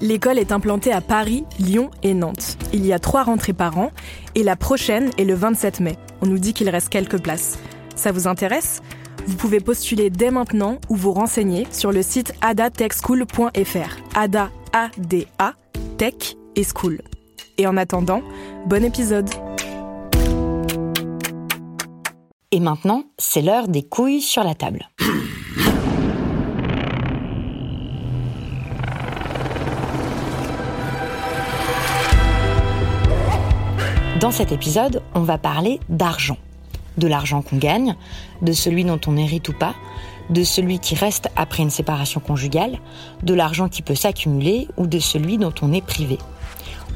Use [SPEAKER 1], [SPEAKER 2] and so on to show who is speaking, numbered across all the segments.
[SPEAKER 1] L'école est implantée à Paris, Lyon et Nantes. Il y a trois rentrées par an et la prochaine est le 27 mai. On nous dit qu'il reste quelques places. Ça vous intéresse? Vous pouvez postuler dès maintenant ou vous renseigner sur le site adatechschool.fr. Ada, A-D-A, Tech et School. Et en attendant, bon épisode
[SPEAKER 2] Et maintenant, c'est l'heure des couilles sur la table. Dans cet épisode, on va parler d'argent. De l'argent qu'on gagne, de celui dont on hérite ou pas, de celui qui reste après une séparation conjugale, de l'argent qui peut s'accumuler ou de celui dont on est privé.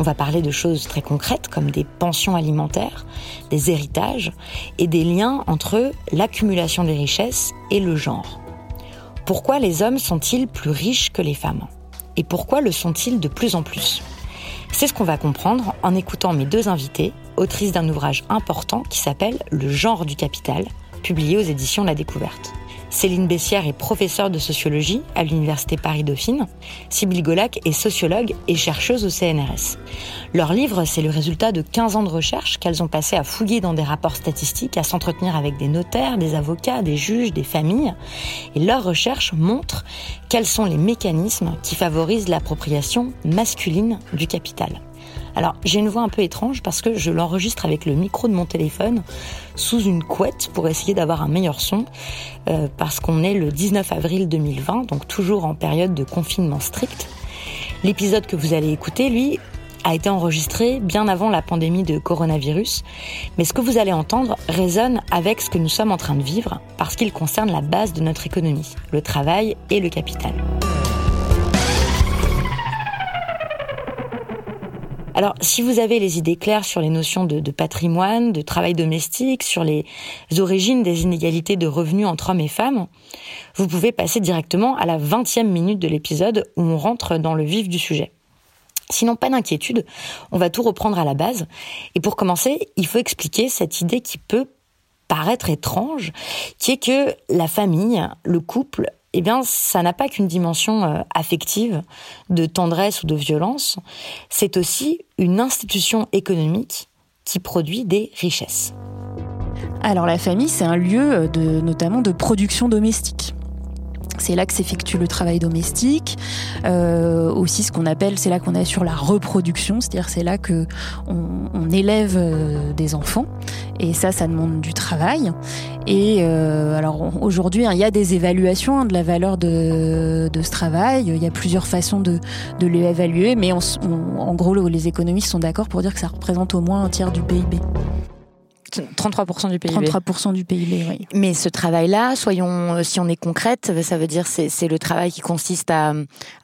[SPEAKER 2] On va parler de choses très concrètes comme des pensions alimentaires, des héritages et des liens entre l'accumulation des richesses et le genre. Pourquoi les hommes sont-ils plus riches que les femmes? Et pourquoi le sont-ils de plus en plus? C'est ce qu'on va comprendre en écoutant mes deux invités, autrices d'un ouvrage important qui s'appelle Le genre du capital, publié aux éditions La Découverte. Céline Bessière est professeure de sociologie à l'Université Paris-Dauphine. Sybille Golac est sociologue et chercheuse au CNRS. Leur livre, c'est le résultat de 15 ans de recherche qu'elles ont passé à fouiller dans des rapports statistiques, à s'entretenir avec des notaires, des avocats, des juges, des familles. Et leur recherche montre quels sont les mécanismes qui favorisent l'appropriation masculine du capital. Alors, j'ai une voix un peu étrange parce que je l'enregistre avec le micro de mon téléphone sous une couette pour essayer d'avoir un meilleur son, euh, parce qu'on est le 19 avril 2020, donc toujours en période de confinement strict. L'épisode que vous allez écouter, lui, a été enregistré bien avant la pandémie de coronavirus, mais ce que vous allez entendre résonne avec ce que nous sommes en train de vivre, parce qu'il concerne la base de notre économie, le travail et le capital. Alors, si vous avez les idées claires sur les notions de, patrimoine, de travail domestique, sur les origines des inégalités de revenus entre hommes et femmes, vous pouvez passer directement à la 20e minute de l'épisode où on rentre dans le vif du sujet. Sinon, pas d'inquiétude, on va tout reprendre à la base. Et pour commencer, il faut expliquer cette idée qui peut paraître étrange, qui est que la famille, le couple, eh bien, ça n'a pas qu'une dimension euh, affective, de tendresse ou de violence, c'est aussi une institution économique qui produit des richesses.
[SPEAKER 3] Alors la famille, c'est un lieu de, notamment de production domestique. C'est là que s'effectue le travail domestique, euh, aussi ce qu'on appelle, c'est là qu'on assure la reproduction, c'est-à-dire c'est là que on, élève euh, des enfants, et ça, ça demande du travail. Et euh, alors aujourd'hui, hein, il y a des évaluations hein, de la valeur de, ce travail. Il y a plusieurs façons de, de l'évaluer, mais en gros, les économistes sont d'accord pour dire que ça représente au moins un tiers du PIB.
[SPEAKER 2] 33% du PIB.
[SPEAKER 3] 33% du PIB, oui.
[SPEAKER 2] Mais ce travail-là, soyons, si on est concrète, ça veut dire c'est c'est le travail qui consiste à,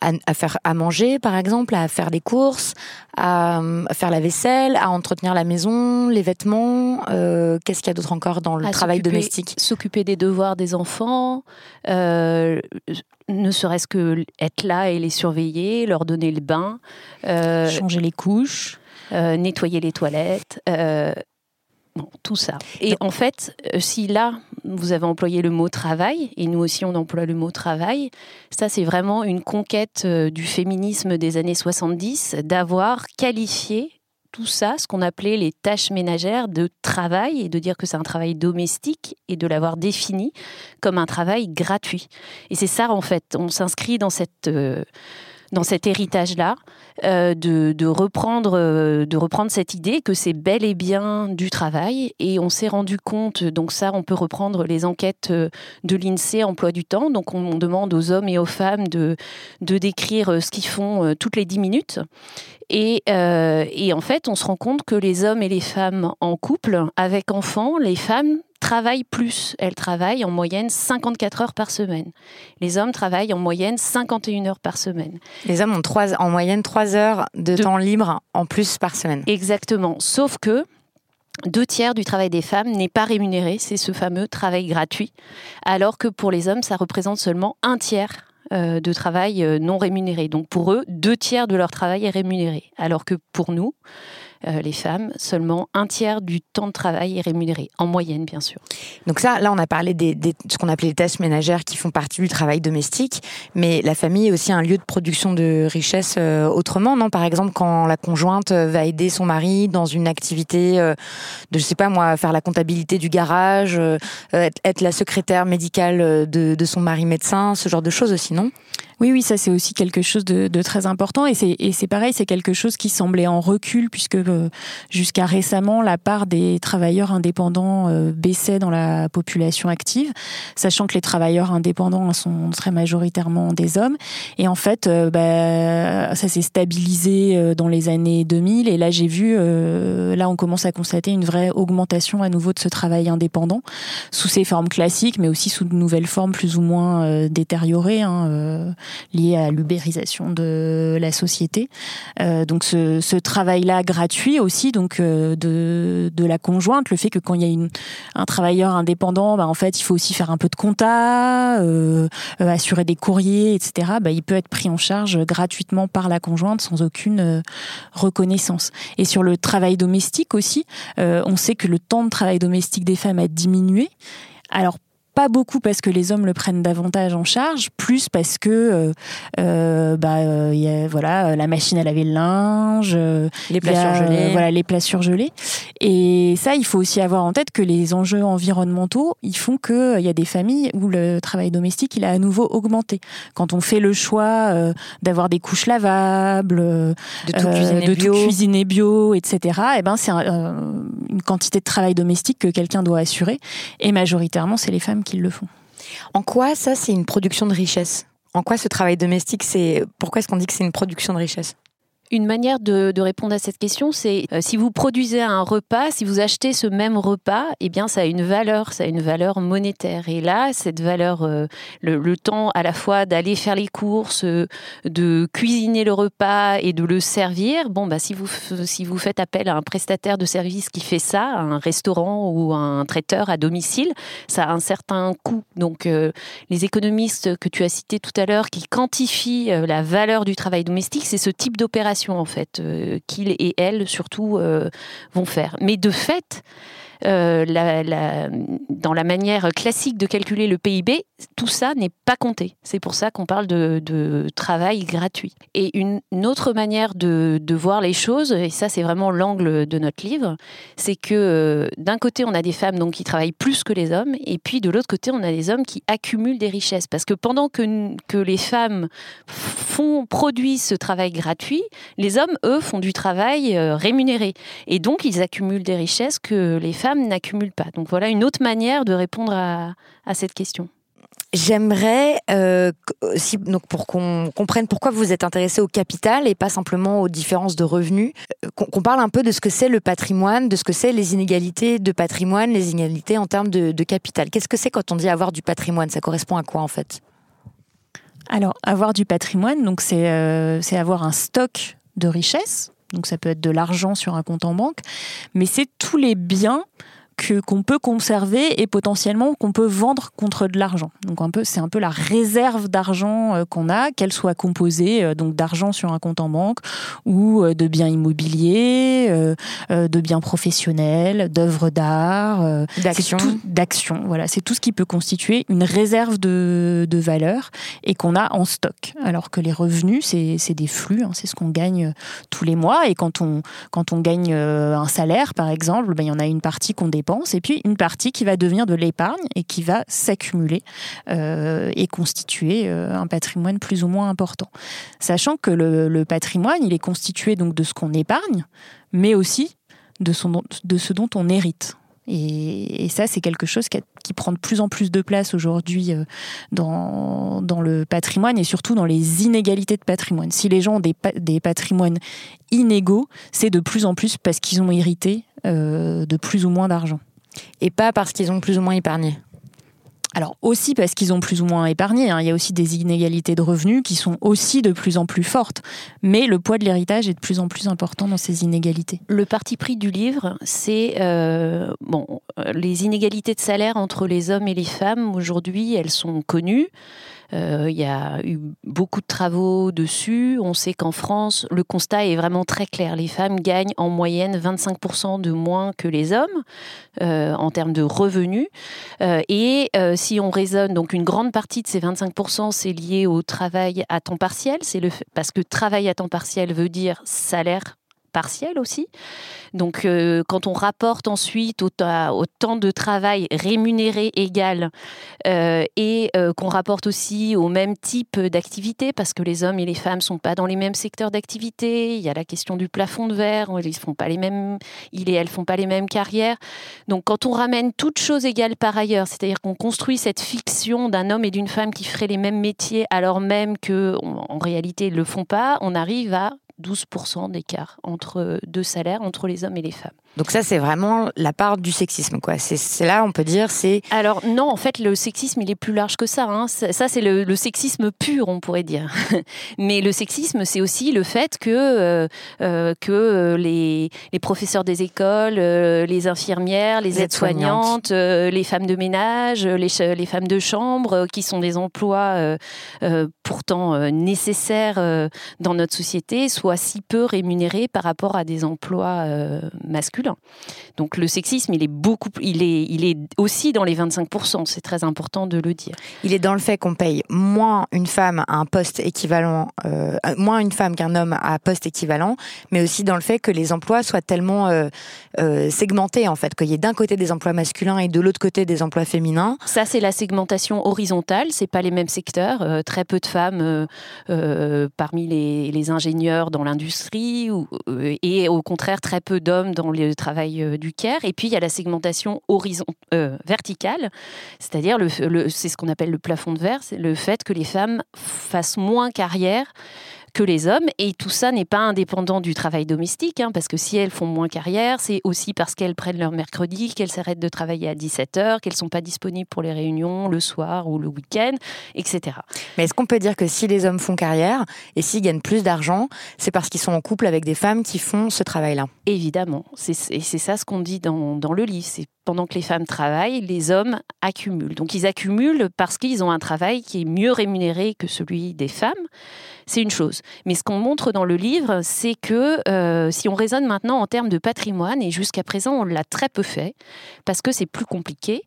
[SPEAKER 2] à, à, faire à manger, par exemple, à faire les courses, à, à faire la vaisselle, à entretenir la maison, les vêtements. Euh, Qu'est-ce qu'il y a d'autre encore dans le
[SPEAKER 3] À
[SPEAKER 2] travail domestique?
[SPEAKER 3] S'occuper des devoirs des enfants, euh, ne serait-ce que être là et les surveiller, leur donner le bain, euh,
[SPEAKER 1] Changer les couches.
[SPEAKER 3] euh, nettoyer les toilettes, euh, bon, tout ça. Et en fait, euh, si là, vous avez employé le mot travail, et nous aussi on emploie le mot travail, ça c'est vraiment une conquête euh, du féminisme des années 70 d'avoir qualifié
[SPEAKER 4] tout ça, ce qu'on appelait les tâches ménagères de travail, et de dire que c'est un travail domestique, et de l'avoir défini comme un travail gratuit. Et c'est ça, en fait, on s'inscrit dans cette... Euh, dans cet héritage-là, euh, de, reprendre, euh, de reprendre cette idée que c'est bel et bien du travail. Et on s'est rendu compte, donc ça, on peut reprendre les enquêtes euh, de l'INSEE emploi du temps. Donc on, demande aux hommes et aux femmes de, décrire ce qu'ils font toutes les dix minutes. Et, et, en fait, on se rend compte que les hommes et les femmes en couple, avec enfants, les femmes travaillent plus. Elles travaillent en moyenne 54 heures par semaine. Les hommes travaillent en moyenne 51 heures par semaine.
[SPEAKER 2] Les hommes ont trois, en moyenne 3 heures de, temps libre en plus par semaine.
[SPEAKER 4] Exactement. Sauf que deux tiers du travail des femmes n'est pas rémunéré, c'est ce fameux travail gratuit, alors que pour les hommes, ça représente seulement un tiers euh, de travail euh, non rémunéré. Donc pour eux, deux tiers de leur travail est rémunéré, alors que pour nous, euh, les femmes, seulement un tiers du temps de travail est rémunéré, en moyenne bien sûr.
[SPEAKER 2] Donc ça, là on a parlé de ce qu'on appelait les tâches ménagères qui font partie du travail domestique, mais la famille est aussi un lieu de production de richesse euh, autrement, non? Par exemple, quand la conjointe va aider son mari dans une activité euh, de, je sais pas moi, faire la comptabilité du garage, être la secrétaire médicale de, de son mari médecin, ce genre de choses aussi, non?
[SPEAKER 4] Oui, oui, ça c'est aussi quelque chose de, de très important. Et c'est pareil, c'est quelque chose qui semblait en recul puisque euh, jusqu'à récemment la part des travailleurs indépendants euh, baissait dans la population active, sachant que les travailleurs indépendants sont très majoritairement des hommes. Et en fait euh, bah, ça s'est stabilisé dans les années 2000 et là j'ai vu, là on commence à constater une vraie augmentation à nouveau de ce travail indépendant sous ses formes classiques mais aussi sous de nouvelles formes plus ou moins détériorées. Hein, liées à l'ubérisation de la société. Euh, donc ce, travail-là gratuit aussi, donc euh, de, de la conjointe, le fait que quand il y a un travailleur indépendant, bah, en fait, il faut aussi faire un peu de compta, euh, assurer des courriers, etc. Bah, il peut être pris en charge gratuitement par la conjointe sans aucune reconnaissance. Et sur le travail domestique aussi, on sait que le temps de travail domestique des femmes a diminué. Alors pas beaucoup parce que les hommes le prennent davantage en charge, plus parce que euh, euh bah euh, y a, voilà la machine à laver le linge,
[SPEAKER 2] les plats surgelés,
[SPEAKER 4] voilà les plats surgelés. Et ça, il faut aussi avoir en tête que les enjeux environnementaux, ils font que il y a des familles où le travail domestique il a à nouveau augmenté. Quand on fait le choix d'avoir des couches lavables, de
[SPEAKER 2] tout cuisiner,
[SPEAKER 4] de
[SPEAKER 2] bio.
[SPEAKER 4] Tout cuisiner bio, etc. Et eh ben c'est une quantité de travail domestique que quelqu'un doit assurer. Et majoritairement, c'est les femmes qu'ils le font.
[SPEAKER 2] En quoi ça, c'est une production de richesse? En quoi ce travail domestique, c'est pourquoi est-ce qu'on dit que c'est une production de richesse?
[SPEAKER 4] Une manière de, répondre à cette question, c'est euh, si vous produisez un repas, si vous achetez ce même repas, eh bien, ça a une valeur, ça a une valeur monétaire. Et là, cette valeur, euh, le, temps à la fois d'aller faire les courses, euh, de cuisiner le repas et de le servir, bon, bah, si vous, si vous faites appel à un prestataire de service qui fait ça, un restaurant ou un traiteur à domicile, ça a un certain coût. Donc, les économistes que tu as cités tout à l'heure qui quantifient la valeur du travail domestique, c'est ce type d'opération en fait euh, qu'ils et elles surtout euh, vont faire. Mais de fait, euh, dans la manière classique de calculer le PIB, tout ça n'est pas compté. C'est pour ça qu'on parle de, travail gratuit. Et une, autre manière de, voir les choses, et ça c'est vraiment l'angle de notre livre, c'est que euh, d'un côté on a des femmes donc qui travaillent plus que les hommes, et puis de l'autre côté on a des hommes qui accumulent des richesses. Parce que pendant que, les femmes font, produisent ce travail gratuit, les hommes, eux, font du travail euh, rémunéré. Et donc ils accumulent des richesses que les femmes n'accumulent pas. Donc voilà une autre manière de répondre à, cette question.
[SPEAKER 2] J'aimerais, euh, donc pour qu'on comprenne pourquoi vous êtes intéressé au capital et pas simplement aux différences de revenus, euh, qu'on parle un peu de ce que c'est le patrimoine, de ce que c'est les inégalités de patrimoine, les inégalités en termes de, capital. Qu'est-ce que c'est quand on dit avoir du patrimoine? Ça correspond à quoi en fait?
[SPEAKER 4] Alors, avoir du patrimoine, donc c'est euh, avoir un stock de richesses. Donc ça peut être de l'argent sur un compte en banque, mais c'est tous les biens
[SPEAKER 3] que qu'on peut conserver et potentiellement qu'on peut vendre contre de l'argent. Donc un peu, c'est un peu la réserve d'argent euh, qu'on a, qu'elle soit composée euh, donc d'argent sur un compte en banque ou euh, de biens immobiliers, de biens professionnels, d'œuvres d'art,
[SPEAKER 2] d'actions.
[SPEAKER 3] Voilà, c'est tout ce qui peut constituer une réserve de, de valeur et qu'on a en stock. Alors que les revenus, c'est, c'est des flux, hein, c'est ce qu'on gagne tous les mois et quand on quand on gagne un salaire, par exemple, ben, il y en a une partie qu'on dépense et puis une partie qui va devenir de l'épargne et qui va s'accumuler euh, et constituer euh, un patrimoine plus ou moins important. Sachant que le, patrimoine, il est constitué donc de ce qu'on épargne, mais aussi de, ce dont on hérite. Et, ça, c'est quelque chose qui, prend de plus en plus de place aujourd'hui euh, dans, le patrimoine et surtout dans les inégalités de patrimoine. Si les gens ont des, des patrimoines inégaux, c'est de plus en plus parce qu'ils ont hérité de plus ou moins d'argent
[SPEAKER 2] et pas parce qu'ils ont plus ou moins épargné
[SPEAKER 3] alors aussi parce qu'ils ont plus ou moins épargné, hein. il y a aussi des inégalités de revenus qui sont aussi de plus en plus fortes, mais le poids de l'héritage est de plus en plus important dans ces inégalités.
[SPEAKER 4] Le parti pris du livre, c'est euh, bon, euh, les inégalités de salaire entre les hommes et les femmes aujourd'hui, elles sont connues. Euh, il y a eu beaucoup de travaux dessus. On sait qu'en France, le constat est vraiment très clair. Les femmes gagnent en moyenne 25% de moins que les hommes euh, en termes de revenus. Euh, et si on raisonne, donc une grande partie de ces 25%, c'est lié au travail à temps partiel. C'est parce que travail à temps partiel veut dire salaire partiel aussi. Donc, euh, quand on rapporte ensuite au, temps de travail rémunéré égal euh, et euh, qu'on rapporte aussi au même type d'activité, parce que les hommes et les femmes sont pas dans les mêmes secteurs d'activité, il y a la question du plafond de verre, ils font pas les mêmes, il et elles font pas les mêmes carrières. Donc, quand on ramène toutes choses égales par ailleurs, c'est-à-dire qu'on construit cette fiction d'un homme et d'une femme qui feraient les mêmes métiers alors même que en réalité ils le font pas, on arrive à 12% d'écart entre deux salaires, entre les hommes et les femmes.
[SPEAKER 2] Donc ça, c'est vraiment la part du sexisme, quoi. C'est là, on peut dire, c'est...
[SPEAKER 4] Alors non, en fait, le sexisme, il est plus large que ça. Hein. Ça, c'est le, sexisme pur, on pourrait dire. Mais le sexisme, c'est aussi le fait que, euh, euh, que les, les, professeurs des écoles, euh, les infirmières, les aides-soignantes, les femmes de ménage, les, les, femmes de chambre, qui sont des emplois pourtant nécessaires dans notre société, soient si peu rémunérés par rapport à des emplois masculins. Donc le sexisme, il est beaucoup, il est, il est aussi dans les 25%. C'est très important de le dire.
[SPEAKER 2] Il est dans le fait qu'on paye moins une femme à un poste équivalent, euh, moins une femme qu'un homme à un poste équivalent, mais aussi dans le fait que les emplois soient tellement euh, euh, segmentés en fait, qu'il y ait d'un côté des emplois masculins et de l'autre côté des emplois féminins.
[SPEAKER 4] Ça, c'est la segmentation horizontale. C'est pas les mêmes secteurs. très peu de femmes parmi les, les, ingénieurs dans l'industrie, et au contraire très peu d'hommes dans les travail euh, du CARE. Et puis, il y a la segmentation euh, verticale, c'est-à-dire le, c'est ce qu'on appelle le plafond de verre, c'est le fait que les femmes fassent moins carrière que les hommes. Et tout ça n'est pas indépendant du travail domestique, hein, parce que si elles font moins carrière, c'est aussi parce qu'elles prennent leur mercredi, qu'elles s'arrêtent de travailler à 17h, qu'elles ne sont pas disponibles pour les réunions le soir ou le week-end, etc.
[SPEAKER 2] Mais est-ce qu'on peut dire que si les hommes font carrière et s'ils gagnent plus d'argent, c'est parce qu'ils sont en couple avec des femmes qui font ce travail-là?
[SPEAKER 4] Évidemment. Et c'est ça ce qu'on dit dans, dans le livre. C'est pendant que les femmes travaillent, les hommes accumulent. Donc ils accumulent parce qu'ils ont un travail qui est mieux rémunéré que celui des femmes. C'est une chose. Mais ce qu'on montre dans le livre, c'est que euh, si on raisonne maintenant en termes de patrimoine, et jusqu'à présent on l'a très peu fait, parce que c'est plus compliqué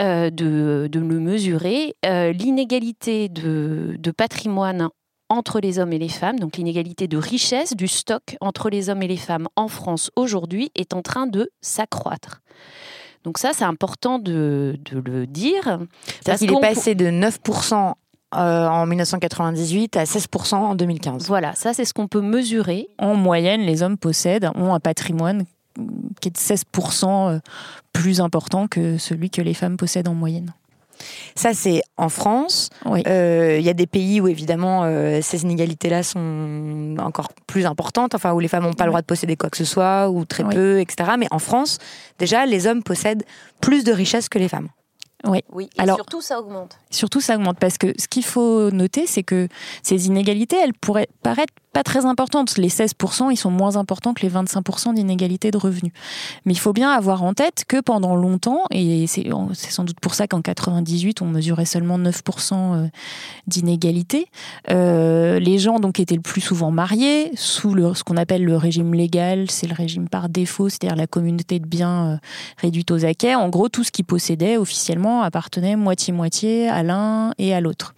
[SPEAKER 4] euh, de, le mesurer, euh, l'inégalité de, de patrimoine entre les hommes et les femmes, donc l'inégalité de richesse du stock entre les hommes et les femmes en France aujourd'hui est en train de s'accroître. Donc ça, c'est important de, le dire.
[SPEAKER 2] Parce qu'il est passé de 9% euh, en 1998 à 16% en 2015.
[SPEAKER 4] Voilà, ça c'est ce qu'on peut mesurer.
[SPEAKER 3] En moyenne, les hommes possèdent, ont un patrimoine qui est de 16% euh, plus important que celui que les femmes possèdent en moyenne.
[SPEAKER 2] Ça, c'est en France. Euh, il y a des pays où, évidemment, euh, ces inégalités-là sont encore plus importantes, enfin, où les femmes n'ont pas le droit de posséder quoi que ce soit, ou très peu, etc. Mais en France, déjà, les hommes possèdent plus de richesses que les femmes.
[SPEAKER 4] Oui. oui. Et Alors, surtout, ça augmente.
[SPEAKER 3] Surtout, ça augmente parce que ce qu'il faut noter, c'est que ces inégalités, elles pourraient paraître pas très importantes. Les 16%, ils sont moins importants que les 25% d'inégalité de revenus. Mais il faut bien avoir en tête que pendant longtemps, et c'est sans doute pour ça qu'en 98, on mesurait seulement 9% euh, d'inégalité, euh, les gens donc étaient le plus souvent mariés sous le, ce qu'on appelle le régime légal, c'est le régime par défaut, c'est-à-dire la communauté de biens euh, réduite aux acquets. En gros, tout ce qu'ils possédaient officiellement appartenait moitié-moitié à l'un et à l'autre.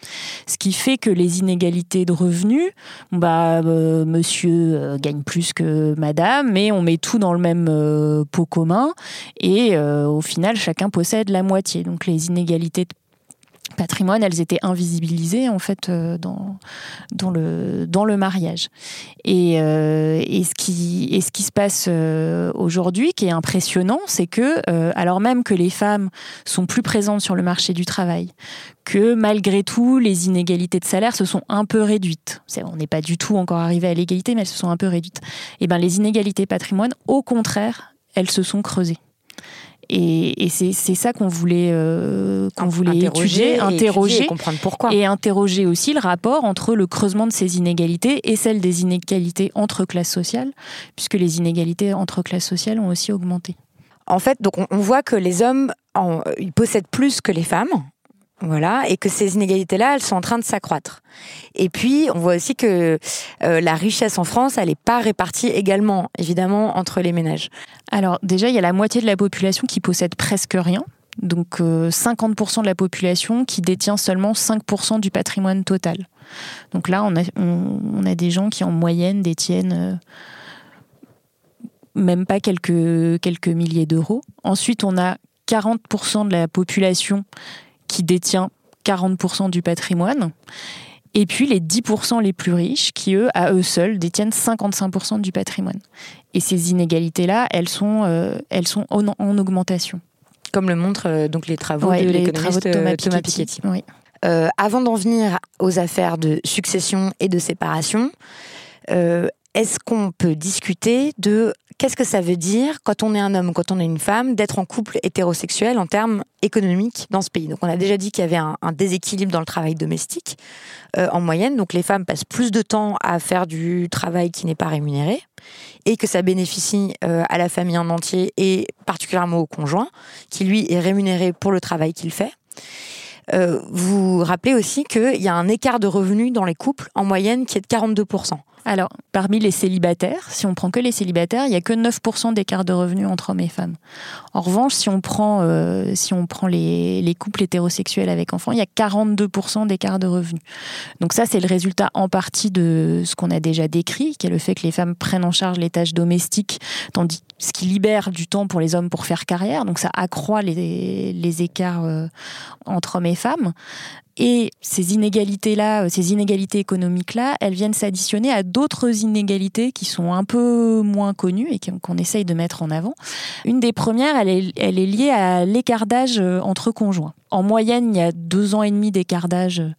[SPEAKER 3] Ce qui fait que les inégalités de revenus, bah, euh, monsieur euh, gagne plus que madame, mais on met tout dans le même euh, pot commun et au final chacun possède la moitié. Donc les inégalités de patrimoine, elles étaient invisibilisées en fait dans, dans, le, dans le mariage. Et, et, ce qui, et ce qui se passe aujourd'hui, qui est impressionnant, c'est que alors même que les femmes sont plus présentes sur le marché du travail, que malgré tout, les inégalités de salaire se sont un peu réduites. On n'est pas du tout encore arrivé à l'égalité, mais elles se sont un peu réduites. Et eh ben, les inégalités patrimoine, au contraire, elles se sont creusées. Et, c'est ça qu'on voulait, euh, qu'on voulait étudier, interroger,
[SPEAKER 2] et comprendre pourquoi.
[SPEAKER 3] Et interroger aussi le rapport entre le creusement de ces inégalités et celle des inégalités entre classes sociales, puisque les inégalités entre classes sociales ont aussi augmenté.
[SPEAKER 2] En fait, donc on voit que les hommes ils possèdent plus que les femmes voilà, et que ces inégalités-là, elles sont en train de s'accroître. Et puis, on voit aussi que euh, la richesse en France, elle n'est pas répartie également, évidemment, entre les ménages.
[SPEAKER 3] Alors, déjà, il y a la moitié de la population qui possède presque rien. Donc, 50% euh, de la population qui détient seulement 5% du patrimoine total. Donc là, on a, on, a, des gens qui, en moyenne, détiennent euh, même pas quelques, quelques milliers d'euros. Ensuite, on a 40% de la population qui détient 40% du patrimoine. Et puis les 10% les plus riches qui, eux, à eux seuls, détiennent 55% du patrimoine. Et ces inégalités-là, elles sont, euh, elles sont en, augmentation.
[SPEAKER 2] Comme le montrent euh, donc les travaux de l'économiste euh, Thomas, Piketty. avant d'en venir aux affaires de succession et de séparation, est-ce qu'on peut discuter de qu'est-ce que ça veut dire quand on est un homme, quand on est une femme, d'être en couple hétérosexuel en termes économiques dans ce pays? Donc on a déjà dit qu'il y avait un, déséquilibre dans le travail domestique euh, en moyenne. Donc les femmes passent plus de temps à faire du travail qui n'est pas rémunéré et que ça bénéficie euh, à la famille en entier et particulièrement au conjoint qui lui est rémunéré pour le travail qu'il fait. Euh, vous rappelez aussi qu'il y a un écart de revenus dans les couples en moyenne qui est de 42%.
[SPEAKER 3] Alors, parmi les célibataires, si on prend que les célibataires, il n'y a que 9% d'écart de revenus entre hommes et femmes. En revanche, si on prend, euh, si on prend les, les, couples hétérosexuels avec enfants, il y a 42% d'écart de revenus. Donc ça, c'est le résultat en partie de ce qu'on a déjà décrit, qui est le fait que les femmes prennent en charge les tâches domestiques, tandis ce qui libère du temps pour les hommes pour faire carrière. Donc ça accroît les, les écarts euh, entre hommes et femmes. Et ces inégalités-là, euh, ces inégalités économiques-là, elles viennent s'additionner à d'autres inégalités qui sont un peu moins connues et qu'on essaye de mettre en avant. Une des premières, elle est, liée à l'écart d'âge euh, entre conjoints. En moyenne, il y a deux ans et demi d'écart d'âge euh,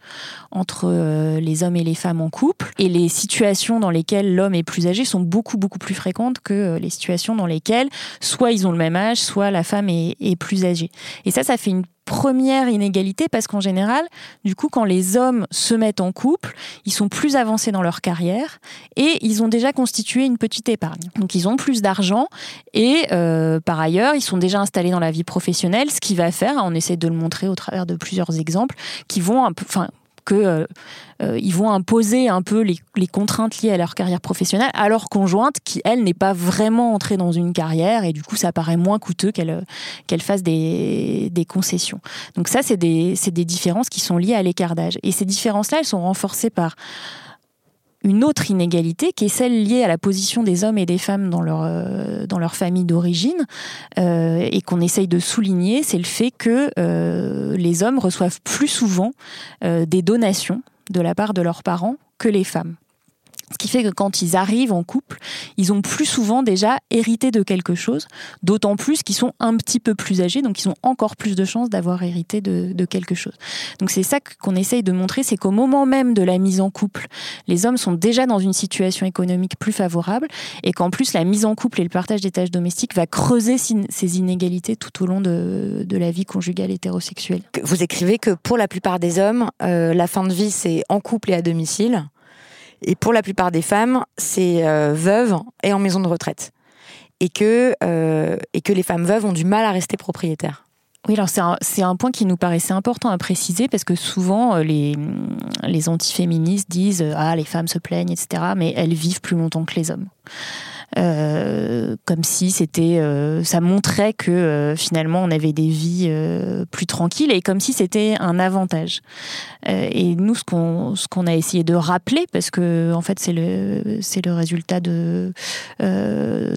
[SPEAKER 3] entre les hommes et les femmes en couple. Et les situations dans lesquelles l'homme est plus âgé sont beaucoup, beaucoup plus fréquentes que les situations dans lesquelles soit ils ont le même âge, soit la femme est, est plus âgée. Et ça, ça fait une première inégalité parce qu'en général, du coup, quand les hommes se mettent en couple, ils sont plus avancés dans leur carrière et ils ont déjà constitué une petite épargne. Donc ils ont plus d'argent et euh, par ailleurs, ils sont déjà installés dans la vie professionnelle, ce qui va faire, on essaie de le montrer au travers de plusieurs exemples, qui vont un peu, enfin, que euh, euh, ils vont imposer un peu les, contraintes liées à leur carrière professionnelle à leur conjointe qui elle n'est pas vraiment entrée dans une carrière et du coup ça paraît moins coûteux qu'elle qu'elle fasse des, des, concessions. Donc ça c'est des, des différences qui sont liées à l'écart d'âge et ces différences là elles sont renforcées par une autre inégalité qui est celle liée à la position des hommes et des femmes dans leur, euh, famille d'origine euh, et qu'on essaye de souligner, c'est le fait que euh, les hommes reçoivent plus souvent des donations de la part de leurs parents que les femmes. Ce qui fait que quand ils arrivent en couple, ils ont plus souvent déjà hérité de quelque chose, d'autant plus qu'ils sont un petit peu plus âgés, donc ils ont encore plus de chances d'avoir hérité de, quelque chose. Donc c'est ça qu'on essaye de montrer, c'est qu'au moment même de la mise en couple, les hommes sont déjà dans une situation économique plus favorable et qu'en plus la mise en couple et le partage des tâches domestiques va creuser ces inégalités tout au long de, de la vie conjugale hétérosexuelle.
[SPEAKER 2] Vous écrivez que pour la plupart des hommes, euh, la fin de vie c'est en couple et à domicile. Et pour la plupart des femmes, c'est euh, veuve et en maison de retraite. Et que, euh, et que les femmes veuves ont du mal à rester propriétaires.
[SPEAKER 3] Oui, alors c'est un, un, point qui nous paraissait important à préciser parce que souvent euh, les, les antiféministes disent Ah, les femmes se plaignent, etc. Mais elles vivent plus longtemps que les hommes. Euh, comme si c'était, euh, ça montrait que euh, finalement on avait des vies plus tranquilles et comme si c'était un avantage. et nous, ce qu'on ce qu'on a essayé de rappeler, parce que en fait c'est le c'est le résultat de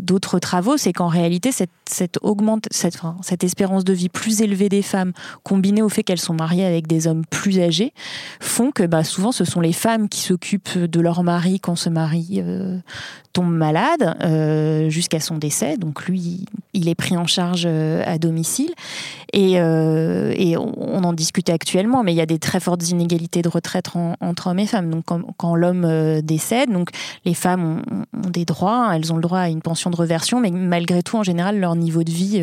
[SPEAKER 3] d'autres travaux, c'est qu'en réalité cette cette augmente cette cette espérance de vie plus élevée des femmes, combinée au fait qu'elles sont mariées avec des hommes plus âgés, font que bah, souvent ce sont les femmes qui s'occupent de leur mari quand ce mari tombe malade euh, jusqu'à son décès. Donc lui, il est pris en charge euh, à domicile. Et, euh, et on, en discute actuellement, mais il y a des très fortes inégalités de retraite entre hommes et femmes. Donc quand, quand l'homme décède, donc les femmes ont, des droits, hein, elles ont le droit à une pension de reversion, mais malgré tout, en général, leur niveau de vie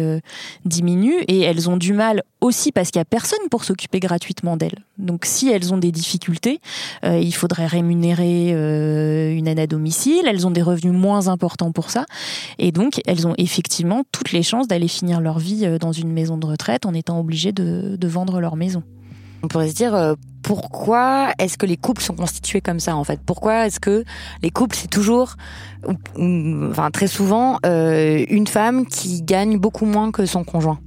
[SPEAKER 3] diminue et elles ont du mal aussi parce qu'il n'y a personne pour s'occuper gratuitement d'elles. Donc si elles ont des difficultés, il faudrait rémunérer une aide à domicile, elles ont des revenus moins importants pour ça. Et donc, elles ont effectivement toutes les chances d'aller finir leur vie euh, dans une maison de retraite en étant obligées de, vendre leur maison.
[SPEAKER 2] On pourrait se dire euh, pourquoi est-ce que les couples sont constitués comme ça en fait? Pourquoi est-ce que les couples c'est toujours, enfin très souvent, euh, une femme qui gagne beaucoup moins que son conjoint?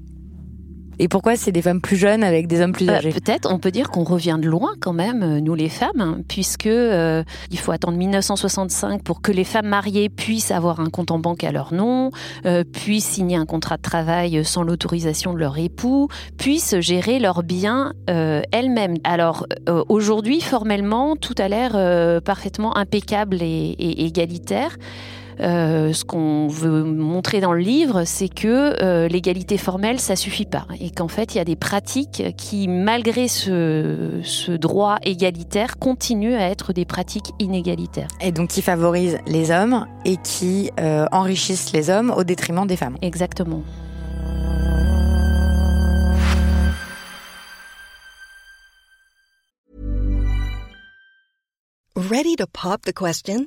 [SPEAKER 2] Et pourquoi c'est des femmes plus jeunes avec des hommes plus bah, âgés?
[SPEAKER 4] Peut-être, on peut dire qu'on revient de loin quand même, euh, nous les femmes, hein, puisque euh, il faut attendre 1965 pour que les femmes mariées puissent avoir un compte en banque à leur nom, euh, puissent signer un contrat de travail sans l'autorisation de leur époux, puissent gérer leurs biens elles-mêmes. Alors aujourd'hui, formellement, tout a l'air parfaitement impeccable et égalitaire. Euh, ce qu'on veut montrer dans le livre, c'est que euh, l'égalité formelle, ça suffit pas. Et qu'en fait, il y a des pratiques qui, malgré ce, droit égalitaire, continuent à être des pratiques inégalitaires.
[SPEAKER 2] Et donc qui favorisent les hommes et qui euh, enrichissent les hommes au détriment des femmes.
[SPEAKER 4] Exactement.
[SPEAKER 5] Ready to pop the question?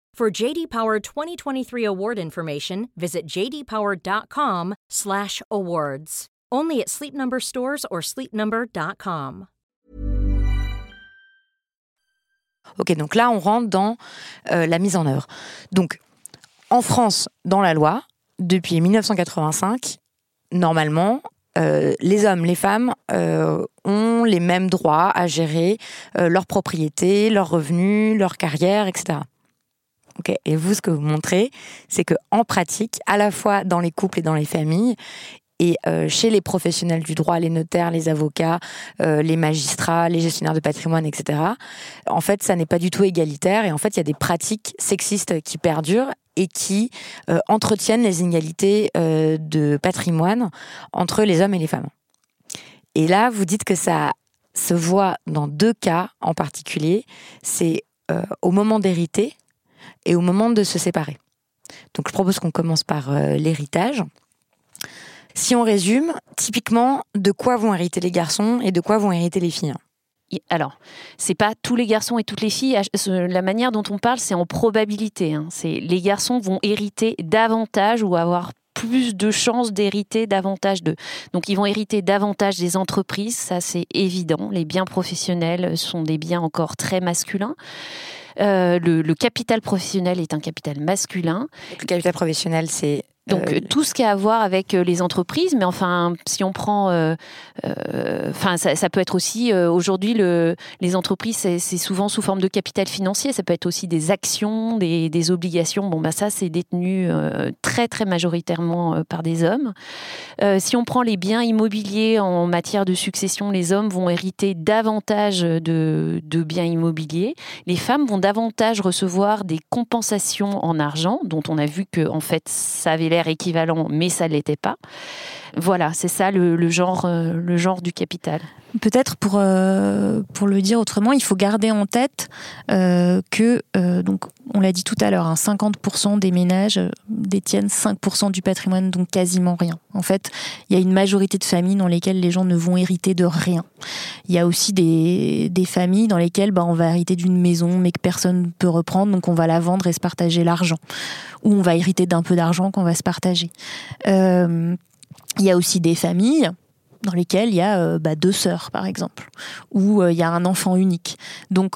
[SPEAKER 6] For JD Power 2023 award information, visit jdpower.com/awards. Only at Sleep Number stores or sleepnumber.com.
[SPEAKER 2] Ok, donc là on rentre dans euh, la mise en œuvre. Donc en France, dans la loi, depuis 1985, normalement, euh, les hommes, les femmes euh, ont les mêmes droits à gérer leur propriété, leurs revenus, leur carrière, etc. Et vous, ce que vous montrez, c'est que en pratique, à la fois dans les couples et dans les familles, et euh, chez les professionnels du droit, les notaires, les avocats, euh, les magistrats, les gestionnaires de patrimoine, etc., en fait, ça n'est pas du tout égalitaire. Et en fait, il y a des pratiques sexistes qui perdurent et qui euh, entretiennent les inégalités de patrimoine entre les hommes et les femmes. Et là, vous dites que ça se voit dans deux cas en particulier. C'est au moment d'hériter, et au moment de se séparer. Donc je propose qu'on commence par l'héritage. Si on résume, typiquement, de quoi vont hériter les garçons et de quoi vont hériter les filles?
[SPEAKER 4] Alors, c'est pas tous les garçons et toutes les filles. La manière dont on parle, c'est en probabilité. Hein. C'est les garçons vont hériter davantage ou avoir plus de chances d'hériter davantage d'eux. Donc ils vont hériter davantage des entreprises, ça c'est évident. Les biens professionnels sont des biens encore très masculins. Euh, le, le, capital professionnel est un capital masculin.
[SPEAKER 2] Le capital professionnel, c'est
[SPEAKER 4] donc euh, tout ce qui a à voir avec euh, les entreprises, mais enfin si on prend, euh, enfin ça, peut être aussi aujourd'hui le, les entreprises c'est souvent sous forme de capital financier, ça peut être aussi des actions, des, obligations. Bon bah ça c'est détenu très très majoritairement par des hommes. si on prend les biens immobiliers en matière de succession, les hommes vont hériter davantage de, de biens immobiliers. Les femmes vont davantage recevoir des compensations en argent, dont on a vu que en fait ça avait équivalent, mais ça ne l'était pas. Voilà, c'est ça le, genre, euh, le genre du capital.
[SPEAKER 3] Peut-être pour, euh, pour le dire autrement, il faut garder en tête euh, que, donc, on l'a dit tout à l'heure, 50% hein, des ménages détiennent 5% du patrimoine, donc quasiment rien. En fait, il y a une majorité de familles dans lesquelles les gens ne vont hériter de rien. Il y a aussi des, des familles dans lesquelles bah, on va hériter d'une maison, mais que personne ne peut reprendre, donc on va la vendre et se partager l'argent. Ou on va hériter d'un peu d'argent qu'on va se partager. Euh, il y a aussi des familles dans lesquelles il y a euh, bah, deux sœurs, par exemple, ou euh, il y a un enfant unique. Donc,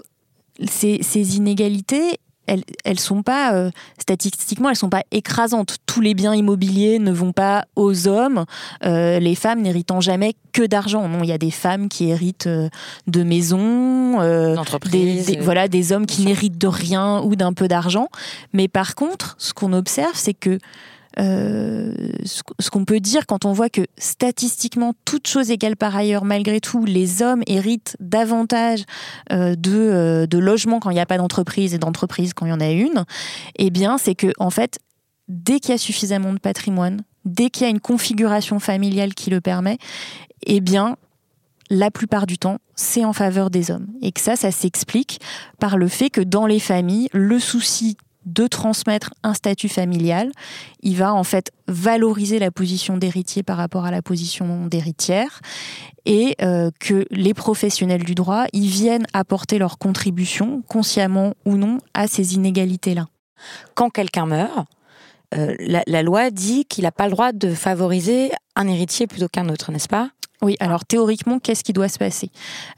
[SPEAKER 3] ces, inégalités, elles, elles sont pas euh, statistiquement, elles sont pas écrasantes. Tous les biens immobiliers ne vont pas aux hommes. les femmes n'héritant jamais que d'argent. Non, il y a des femmes qui héritent de maisons, des, voilà, des hommes qui n'héritent de rien ou d'un peu d'argent. Mais par contre, ce qu'on observe, c'est que euh, ce qu'on peut dire quand on voit que statistiquement, toutes choses égales par ailleurs, malgré tout, les hommes héritent davantage euh, de, euh, de logements quand il n'y a pas d'entreprise et d'entreprise quand il y en a une, eh bien, c'est que en fait, dès qu'il y a suffisamment de patrimoine, dès qu'il y a une configuration familiale qui le permet, eh bien, la plupart du temps, c'est en faveur des hommes. Et que ça, ça s'explique par le fait que dans les familles, le souci de transmettre un statut familial. Il va en fait valoriser la position d'héritier par rapport à la position d'héritière et euh, que les professionnels du droit y viennent apporter leur contribution, consciemment ou non, à ces inégalités-là.
[SPEAKER 2] Quand quelqu'un meurt, euh, la, loi dit qu'il n'a pas le droit de favoriser un héritier plutôt qu'un autre, n'est-ce pas?
[SPEAKER 3] Oui, alors théoriquement, qu'est-ce qui doit se passer?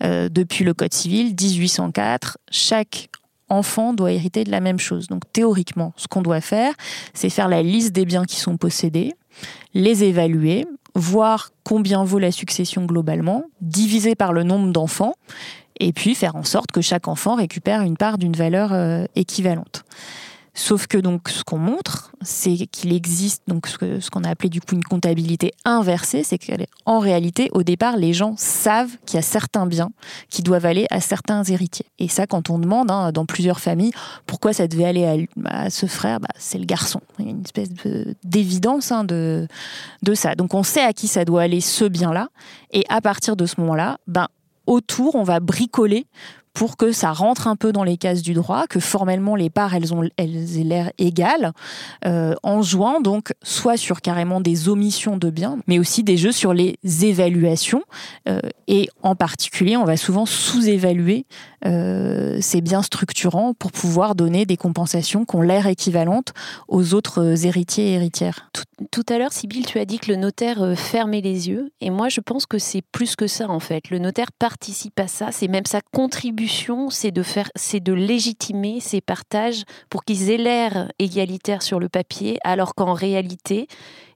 [SPEAKER 3] Euh, Depuis le Code civil, 1804, chaque enfant doit hériter de la même chose. Donc théoriquement, ce qu'on doit faire, c'est faire la liste des biens qui sont possédés, les évaluer, voir combien vaut la succession globalement, diviser par le nombre d'enfants, et puis faire en sorte que chaque enfant récupère une part d'une valeur euh, équivalente. Sauf que donc ce qu'on montre, c'est qu'il existe donc ce qu'on a appelé du coup une comptabilité inversée, c'est qu'en réalité au départ les gens savent qu'il y a certains biens qui doivent aller à certains héritiers. Et ça quand on demande hein, dans plusieurs familles pourquoi ça devait aller à, ce frère, bah, c'est le garçon. Il y a une espèce d'évidence hein, de, de ça. Donc on sait à qui ça doit aller ce bien-là et à partir de ce moment-là, ben autour, on va bricoler pour que ça rentre un peu dans les cases du droit, que formellement les parts elles ont elles aient l'air égales, euh, en jouant donc soit sur carrément des omissions de biens, mais aussi des jeux sur les évaluations. Euh, et en particulier, on va souvent sous-évaluer euh, ces biens structurants pour pouvoir donner des compensations qui ont l'air équivalentes aux autres héritiers et héritières.
[SPEAKER 4] Tout, tout à l'heure, Sybille, tu as dit que le notaire fermait les yeux, et moi je pense que c'est plus que ça en fait. Le notaire participe à ça, c'est même sa c'est de faire, c'est de légitimer ces partages pour qu'ils aient l'air égalitaires sur le papier, alors qu'en réalité,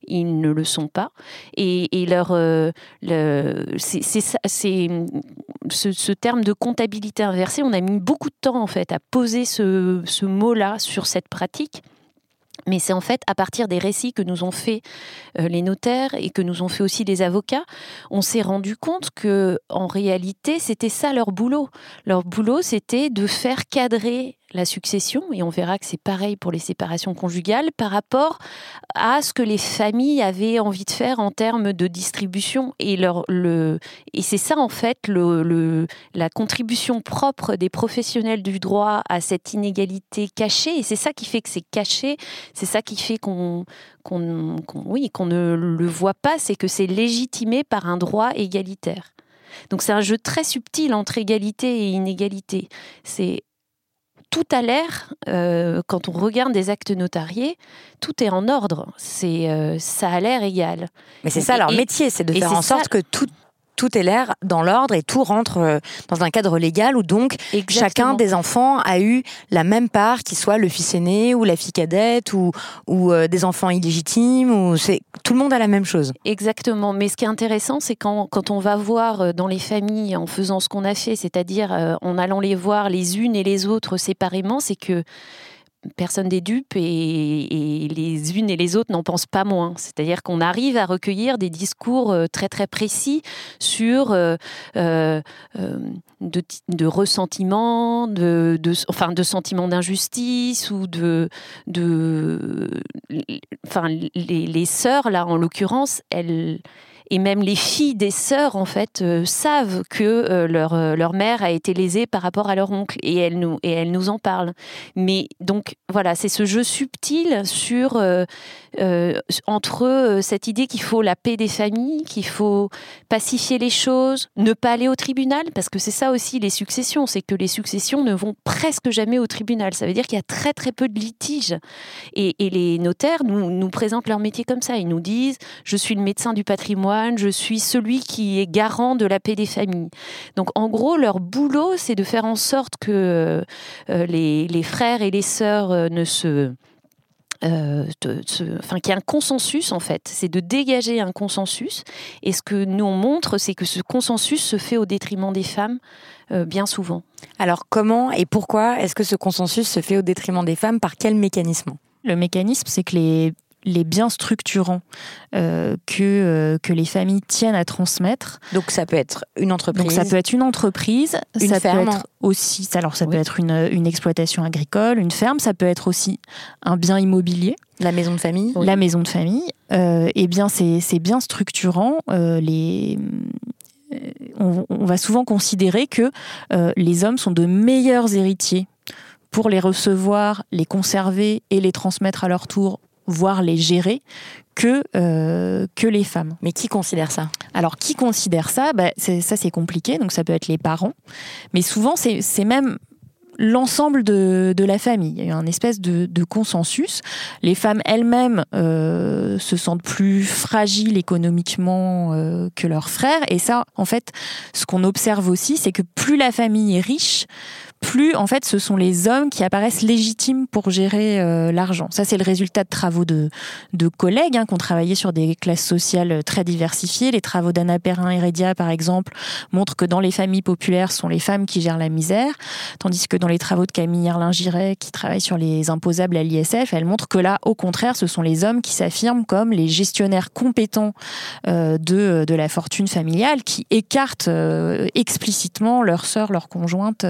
[SPEAKER 4] ils ne le sont pas. Et, leur, euh, c'est, ce, terme de comptabilité inversée, on a mis beaucoup de temps en fait à poser ce mot-là sur cette pratique. Mais c'est en fait à partir des récits que nous ont fait euh, les notaires et que nous ont fait aussi les avocats, on s'est rendu compte que en réalité c'était ça leur boulot. Leur boulot c'était de faire cadrer la succession, et on verra que c'est pareil pour les séparations conjugales, par rapport à ce que les familles avaient envie de faire en termes de distribution. Et, leur, le, et c'est ça, en fait, le, la contribution propre des professionnels du droit à cette inégalité cachée. Et c'est ça qui fait que c'est caché, c'est ça qui fait qu'on qu'on oui, qu'on ne le voit pas, c'est que c'est légitimé par un droit égalitaire. Donc c'est un jeu très subtil entre égalité et inégalité. C'est tout a l'air, euh, quand on regarde des actes notariés, tout est en ordre. C'est, euh, ça a l'air égal.
[SPEAKER 2] Mais c'est ça leur métier, c'est de faire en sorte que tout tout est l'air dans l'ordre et tout rentre euh, dans un cadre légal où donc chacun des enfants a eu la même part, qu'il soit le fils aîné ou la fille cadette ou, ou euh, des enfants illégitimes. Ou c'est tout le monde a la même chose.
[SPEAKER 4] Exactement. Mais ce qui est intéressant, c'est quand, quand on va voir euh, dans les familles en faisant ce qu'on a fait, c'est-à-dire en allant les voir les unes et les autres séparément, c'est que personne n'est dupe et, les unes et les autres n'en pensent pas moins. C'est-à-dire qu'on arrive à recueillir des discours euh, très très précis sur euh, euh, de, de, ressentiment, de, enfin de sentiment d'injustice ou de, les, les sœurs là en l'occurrence, elles et même les filles des sœurs en fait euh, savent que euh, leur, euh, leur mère a été lésée par rapport à leur oncle et elles nous et elles nous en parlent. Mais donc voilà, c'est ce jeu subtil sur entre cette idée qu'il faut la paix des familles, qu'il faut pacifier les choses, ne pas aller au tribunal parce que c'est ça aussi les successions, c'est que les successions ne vont presque jamais au tribunal. Ça veut dire qu'il y a très très peu de litiges et, et les notaires nous, nous présentent leur métier comme ça. Ils nous disent je suis le médecin du patrimoine je suis celui qui est garant de la paix des familles. Donc en gros, leur boulot, c'est de faire en sorte que euh, les, frères et les sœurs euh, ne se... Euh, enfin, qu'il y ait un consensus en fait, c'est de dégager un consensus. Et ce que nous on montre, c'est que ce consensus se fait au détriment des femmes bien souvent.
[SPEAKER 2] Alors comment et pourquoi est-ce que ce consensus se fait au détriment des femmes? Par quel mécanisme?
[SPEAKER 3] Le mécanisme, c'est que les les biens structurants euh, que, euh, que les familles tiennent à transmettre.
[SPEAKER 2] Donc ça peut être une entreprise.
[SPEAKER 3] Donc ça peut être une entreprise,
[SPEAKER 2] une
[SPEAKER 3] ça
[SPEAKER 2] ferme.
[SPEAKER 3] peut être aussi, alors ça peut être une, une, exploitation agricole, une ferme, ça peut être aussi un bien immobilier.
[SPEAKER 2] La maison de famille.
[SPEAKER 3] La maison de famille. Euh, et bien ces, ces biens structurants, euh, les on, on, va souvent considérer que les hommes sont de meilleurs héritiers pour les recevoir, les conserver et les transmettre à leur tour voire les gérer, que, euh, que les femmes.
[SPEAKER 2] Mais qui considère ça?
[SPEAKER 3] Alors, qui considère ça? Bah, Ça, c'est compliqué, donc ça peut être les parents. Mais souvent, c'est même l'ensemble de, de, la famille. Il y a un espèce de, de consensus. Les femmes elles-mêmes euh, se sentent plus fragiles économiquement euh, que leurs frères. Et ça, en fait, ce qu'on observe aussi, c'est que plus la famille est riche, plus en fait ce sont les hommes qui apparaissent légitimes pour gérer euh, l'argent. Ça c'est le résultat de travaux de, de collègues hein, qui ont travaillé sur des classes sociales très diversifiées. Les travaux d'Anna Perrin-Heredia par exemple montrent que dans les familles populaires ce sont les femmes qui gèrent la misère, tandis que dans les travaux de Camille Erlin-Giret qui travaille sur les imposables à l'ISF, elle montre que là au contraire ce sont les hommes qui s'affirment comme les gestionnaires compétents euh, de, de la fortune familiale qui écartent euh, explicitement leurs sœurs, leurs conjointes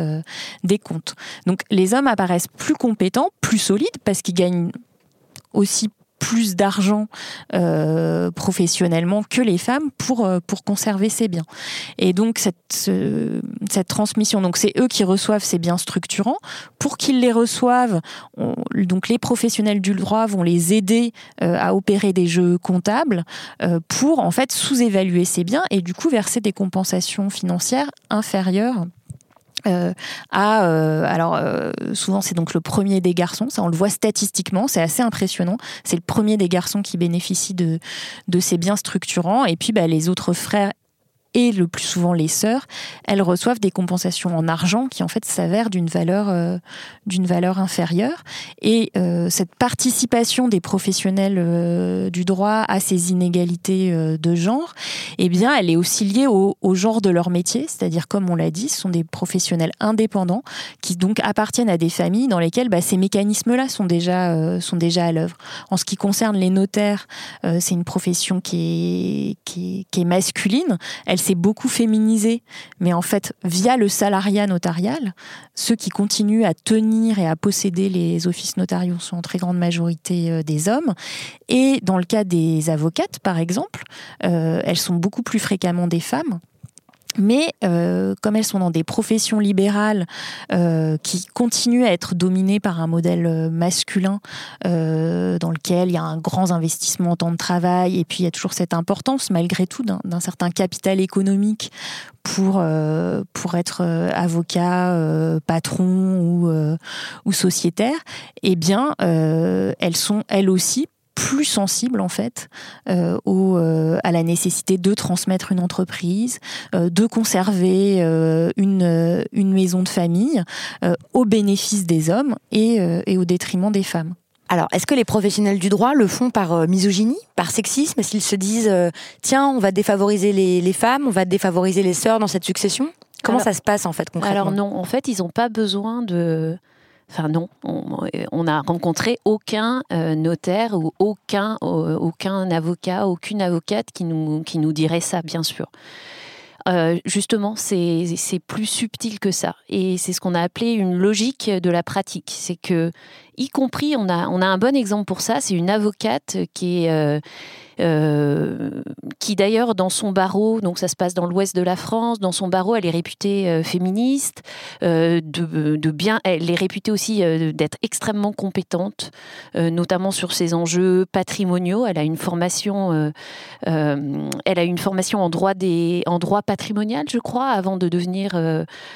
[SPEAKER 3] des comptes. Donc les hommes apparaissent plus compétents, plus solides, parce qu'ils gagnent aussi plus d'argent euh, professionnellement que les femmes pour euh, pour conserver ces biens. Et donc cette transmission, donc c'est eux qui reçoivent ces biens structurants. Pour qu'ils les reçoivent, donc les professionnels du droit vont les aider euh, à opérer des jeux comptables pour en fait sous-évaluer ces biens et du coup verser des compensations financières inférieures euh, à, euh, alors euh, souvent c'est donc le premier des garçons, ça on le voit statistiquement, c'est assez impressionnant. C'est le premier des garçons qui bénéficie de de ces biens structurants, et puis bah, les autres frères et le plus souvent les sœurs, elles reçoivent des compensations en argent qui en fait s'avèrent d'une valeur euh, d'une valeur inférieure. Et euh, cette participation des professionnels euh, du droit à ces inégalités euh, de genre, eh bien, elle est aussi liée au, au genre de leur métier, c'est-à-dire comme on l'a dit, ce sont des professionnels indépendants qui donc appartiennent à des familles dans lesquelles bah, ces mécanismes-là sont déjà euh, sont déjà à l'œuvre. En ce qui concerne les notaires, c'est une profession qui est, qui est, qui est masculine. S'est beaucoup féminisée, mais en fait, via le salariat notarial, ceux qui continuent à tenir et à posséder les offices notariaux sont en très grande majorité des hommes. Et dans le cas des avocates, par exemple, elles sont beaucoup plus fréquemment des femmes. Mais euh, comme elles sont dans des professions libérales euh, qui continuent à être dominées par un modèle euh, masculin dans lequel il y a un grand investissement en temps de travail et puis il y a toujours cette importance malgré tout d'un certain capital économique pour, pour être avocat, patron ou, ou sociétaire, eh bien elles sont elles aussi plus sensible en fait euh, au, euh, à la nécessité de transmettre une entreprise, euh, de conserver une, une maison de famille au bénéfice des hommes et, et au détriment des femmes.
[SPEAKER 2] Alors, est-ce que les professionnels du droit le font par misogynie, par sexisme? Est-ce qu'ils se disent, tiens, on va défavoriser les, les, femmes, on va défavoriser les sœurs dans cette succession? Comment ça se passe en fait concrètement?
[SPEAKER 4] Alors non, en fait, ils n'ont pas besoin de Enfin non, on n'a rencontré aucun euh, notaire ou aucun, avocat, aucune avocate qui nous, qui nous dirait ça, bien sûr. Euh, justement, c'est plus subtil que ça. Et c'est ce qu'on a appelé une logique de la pratique. C'est que, y compris, on a, on a un bon exemple pour ça, c'est une avocate qui est euh, qui d'ailleurs dans son barreau, donc ça se passe dans l'ouest de la France, dans son barreau, elle est réputée euh, féministe, euh, de, bien, elle est réputée aussi d'être extrêmement compétente, notamment sur ces enjeux patrimoniaux. Elle a une formation, elle a une formation en droit des, en droit patrimonial, je crois, avant de devenir,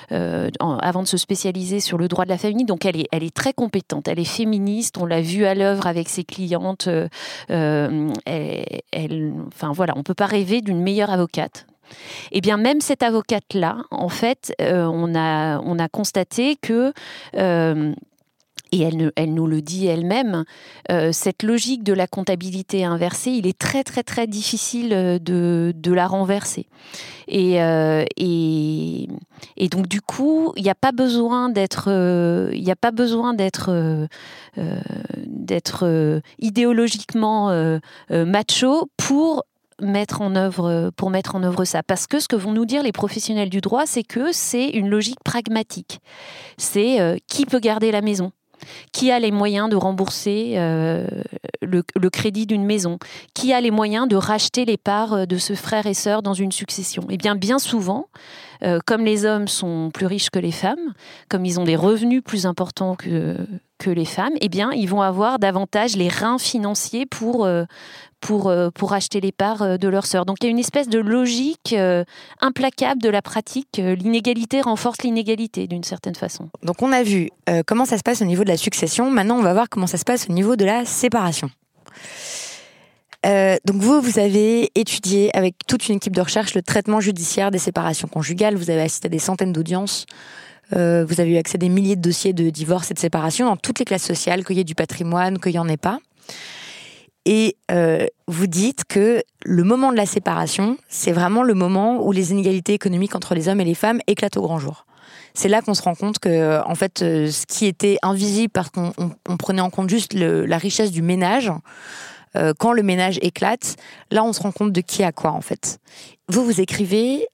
[SPEAKER 4] avant de se spécialiser sur le droit de la famille. Donc elle est, elle est très compétente, elle est féministe. On l'a vu à l'œuvre avec ses clientes. Elle, elle, enfin voilà, on peut pas rêver d'une meilleure avocate. Eh bien même cette avocate-là, en fait, euh, on, a, on a constaté que euh, et elle, nous le dit elle-même, euh, cette logique de la comptabilité inversée, il est très très très difficile de, de la renverser. Et, et, donc du coup, il n'y a pas besoin d'être, il a pas besoin d'être euh, idéologiquement euh, euh, macho pour mettre en œuvre pour mettre en œuvre ça. Parce que ce que vont nous dire les professionnels du droit c'est que c'est une logique pragmatique. C'est qui peut garder la maison? Qui a les moyens de rembourser le, crédit d'une maison? Qui a les moyens de racheter les parts de ce frère et sœur dans une succession? Eh bien, bien souvent, comme les hommes sont plus riches que les femmes, comme ils ont des revenus plus importants que, que les femmes, eh bien, ils vont avoir davantage les reins financiers pour, euh, pour, euh, pour acheter les parts euh, de leurs sœurs. Donc il y a une espèce de logique implacable de la pratique. L'inégalité renforce l'inégalité d'une certaine façon.
[SPEAKER 2] Donc on a vu comment ça se passe au niveau de la succession. Maintenant, on va voir comment ça se passe au niveau de la séparation. donc vous, vous avez étudié avec toute une équipe de recherche le traitement judiciaire des séparations conjugales. Vous avez assisté à des centaines d'audiences. Euh, vous avez eu accès à des milliers de dossiers de divorce et de séparation dans toutes les classes sociales, qu'il y ait du patrimoine, qu'il n'y en ait pas. Et euh, vous dites que le moment de la séparation, c'est vraiment le moment où les inégalités économiques entre les hommes et les femmes éclatent au grand jour. C'est là qu'on se rend compte que, en fait, euh, ce qui était invisible parce qu'on prenait en compte juste la richesse du ménage, quand le ménage éclate, là, on se rend compte de qui a quoi, en fait. Vous, vous écrivez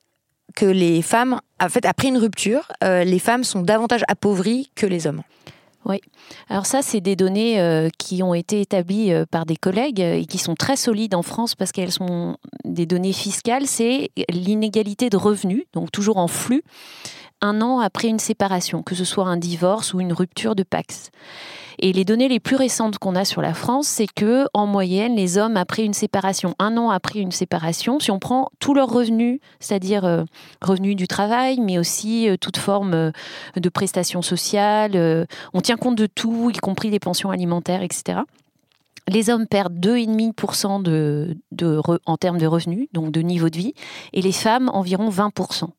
[SPEAKER 2] que les femmes, en fait, après une rupture, euh, les femmes sont davantage appauvries que les hommes.
[SPEAKER 4] Oui. Alors ça, c'est des données euh, qui ont été établies euh, par des collègues et qui sont très solides en France parce qu'elles sont des données fiscales. C'est l'inégalité de revenus, donc toujours en flux, un an après une séparation, que ce soit un divorce ou une rupture de Pax. Et les données les plus récentes qu'on a sur la France, c'est que en moyenne, les hommes après une séparation, un an après une séparation, si on prend tous leurs revenus, c'est-à-dire euh, revenus du travail, mais aussi euh, toute forme euh, de prestations sociales, on tient compte de tout, y compris les pensions alimentaires, etc. Les hommes perdent 2,5% de, de, en termes de revenus, donc de niveau de vie, et les femmes environ 20%.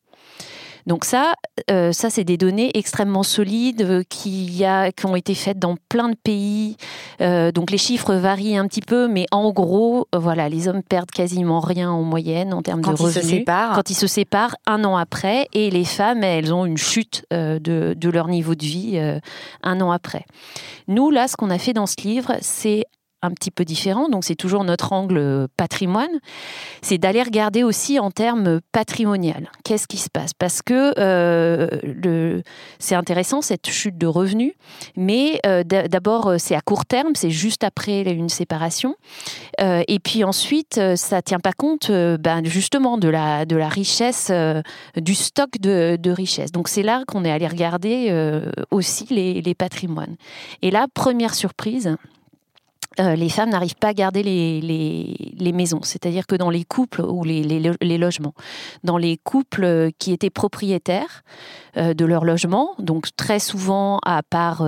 [SPEAKER 4] Donc ça, euh, ça c'est des données extrêmement solides euh, qui, a, qui ont été faites dans plein de pays. Euh, donc les chiffres varient un petit peu, mais en gros, voilà, les hommes perdent quasiment rien en moyenne en termes de revenus.
[SPEAKER 2] Ils se séparent.
[SPEAKER 4] Quand ils se séparent un an après, et les femmes, elles ont une chute de, de, leur niveau de vie un an après. Nous, là, ce qu'on a fait dans ce livre, c'est un petit peu différent, donc c'est toujours notre angle patrimoine, c'est d'aller regarder aussi en termes patrimonial. Qu'est-ce qui se passe? Parce que le, c'est intéressant cette chute de revenus, mais d'abord c'est à court terme, c'est juste après une séparation, et puis ensuite ça tient pas compte ben, justement de la, de la richesse, du stock de, de richesse. Donc c'est là qu'on est allé regarder aussi les, les patrimoines. Et là, première surprise, euh, les femmes n'arrivent pas à garder les, maisons. C'est-à-dire que dans les couples ou les, logements, dans les couples euh, qui étaient propriétaires euh, de leur logement, donc très souvent à parts,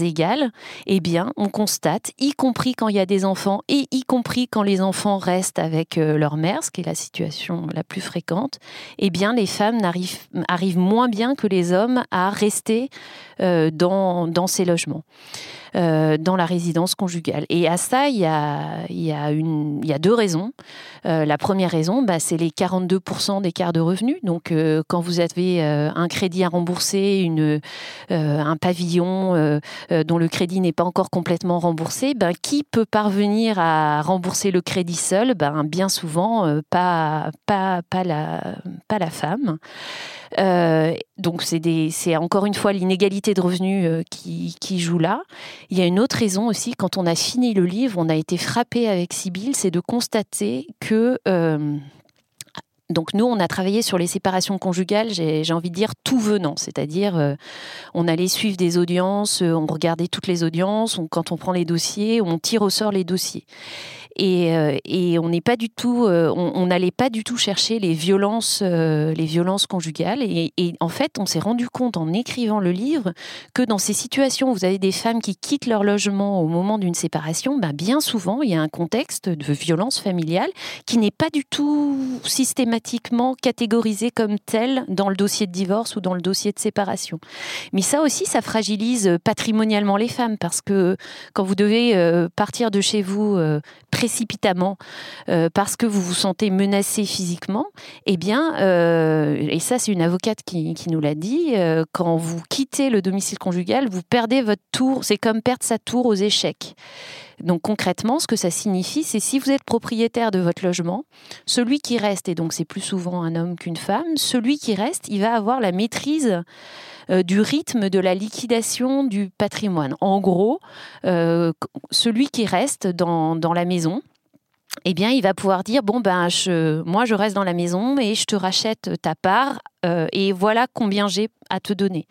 [SPEAKER 4] égales, eh bien, on constate, y compris quand il y a des enfants et y compris quand les enfants restent avec leur mère, ce qui est la situation la plus fréquente, eh bien, les femmes arrivent, moins bien que les hommes à rester dans ces logements. Euh, dans la résidence conjugale. Et à ça, il y a, deux raisons. Euh, la première raison, bah, c'est les 42% d'écart de revenus. Donc, euh, quand vous avez un crédit à rembourser, un pavillon dont le crédit n'est pas encore complètement remboursé, ben, qui peut parvenir à rembourser le crédit seul? Ben, Bien souvent, pas la femme. Donc, c'est encore une fois l'inégalité de revenus qui, qui joue là. Il y a une autre raison aussi, quand on a fini le livre, on a été frappé avec Sibylle, c'est de constater que... Euh, donc nous, on a travaillé sur les séparations conjugales, j'ai envie de dire tout venant, c'est-à-dire euh, on allait suivre des audiences, euh, on regardait toutes les audiences, quand on prend les dossiers, on tire au sort les dossiers. Euh, et, on n'est pas du tout, euh, on n'allait pas du tout chercher les violences, euh, les violences conjugales. Et, en fait, on s'est rendu compte en écrivant le livre que dans ces situations où vous avez des femmes qui quittent leur logement au moment d'une séparation, ben bien souvent il y a un contexte de violence familiale qui n'est pas du tout systématiquement catégorisé comme tel dans le dossier de divorce ou dans le dossier de séparation. Mais ça aussi, ça fragilise patrimonialement les femmes parce que quand vous devez partir de chez vous précipitamment euh, parce que vous vous sentez menacé physiquement, eh bien, euh, et ça c'est une avocate qui, nous l'a dit, euh, quand vous quittez le domicile conjugal, vous perdez votre tour, c'est comme perdre sa tour aux échecs. Donc concrètement, ce que ça signifie, c'est si vous êtes propriétaire de votre logement, celui qui reste, et donc c'est plus souvent un homme qu'une femme, celui qui reste, il va avoir la maîtrise du rythme de la liquidation du patrimoine. En gros, celui qui reste dans, dans la maison, eh bien, il va pouvoir dire bon ben, je, moi, je reste dans la maison et je te rachète ta part euh, et voilà combien j'ai à te donner.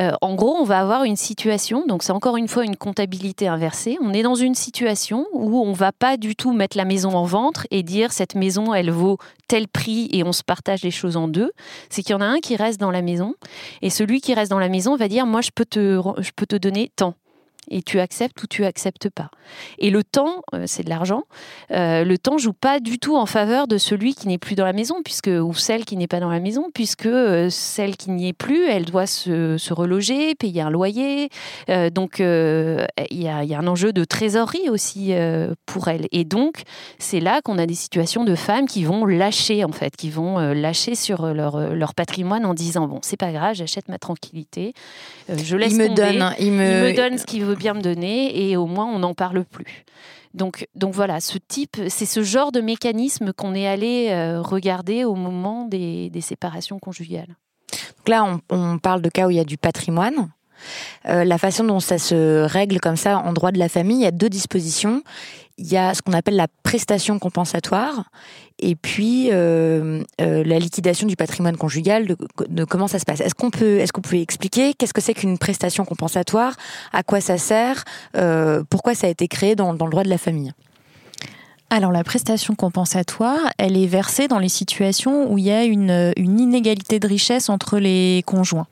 [SPEAKER 4] Euh, en gros, on va avoir une situation, donc c'est encore une fois une comptabilité inversée. On est dans une situation où on va pas du tout mettre la maison en ventre et dire cette maison, elle vaut tel prix et on se partage les choses en deux. C'est qu'il y en a un qui reste dans la maison et celui qui reste dans la maison va dire moi, je peux te, je peux te donner tant et tu acceptes ou tu acceptes pas. Et le temps, euh, c'est de l'argent. Euh, le temps joue pas du tout en faveur de celui qui n'est plus dans la maison, puisque ou celle qui n'est pas dans la maison, puisque euh, celle qui n'y est plus, elle doit se, se reloger, payer un loyer. donc il y a, y, a un enjeu de trésorerie aussi pour elle. Et donc c'est là qu'on a des situations de femmes qui vont lâcher en fait, qui vont lâcher sur leur, leur patrimoine en disant bon c'est pas grave, j'achète ma tranquillité, je laisse
[SPEAKER 2] il me donne,
[SPEAKER 4] il me... il me donne ce qu'il veut bien me donner et au moins on n'en parle plus. Donc, donc voilà, ce type, c'est ce genre de mécanisme qu'on est allé euh, regarder au moment des, séparations conjugales.
[SPEAKER 2] Donc là, on, parle de cas où il y a du patrimoine. Euh, la façon dont ça se règle comme ça en droit de la famille, il y a deux dispositions il y a ce qu'on appelle la prestation compensatoire et puis euh, euh, la liquidation du patrimoine conjugal de, comment ça se passe. Est-ce qu'on peut, est-ce expliquer qu'est-ce que c'est qu'une prestation compensatoire, à quoi ça sert, euh, pourquoi ça a été créé dans, le droit de la famille?
[SPEAKER 3] Alors la prestation compensatoire, elle est versée dans les situations où il y a une, une inégalité de richesse entre les conjoints.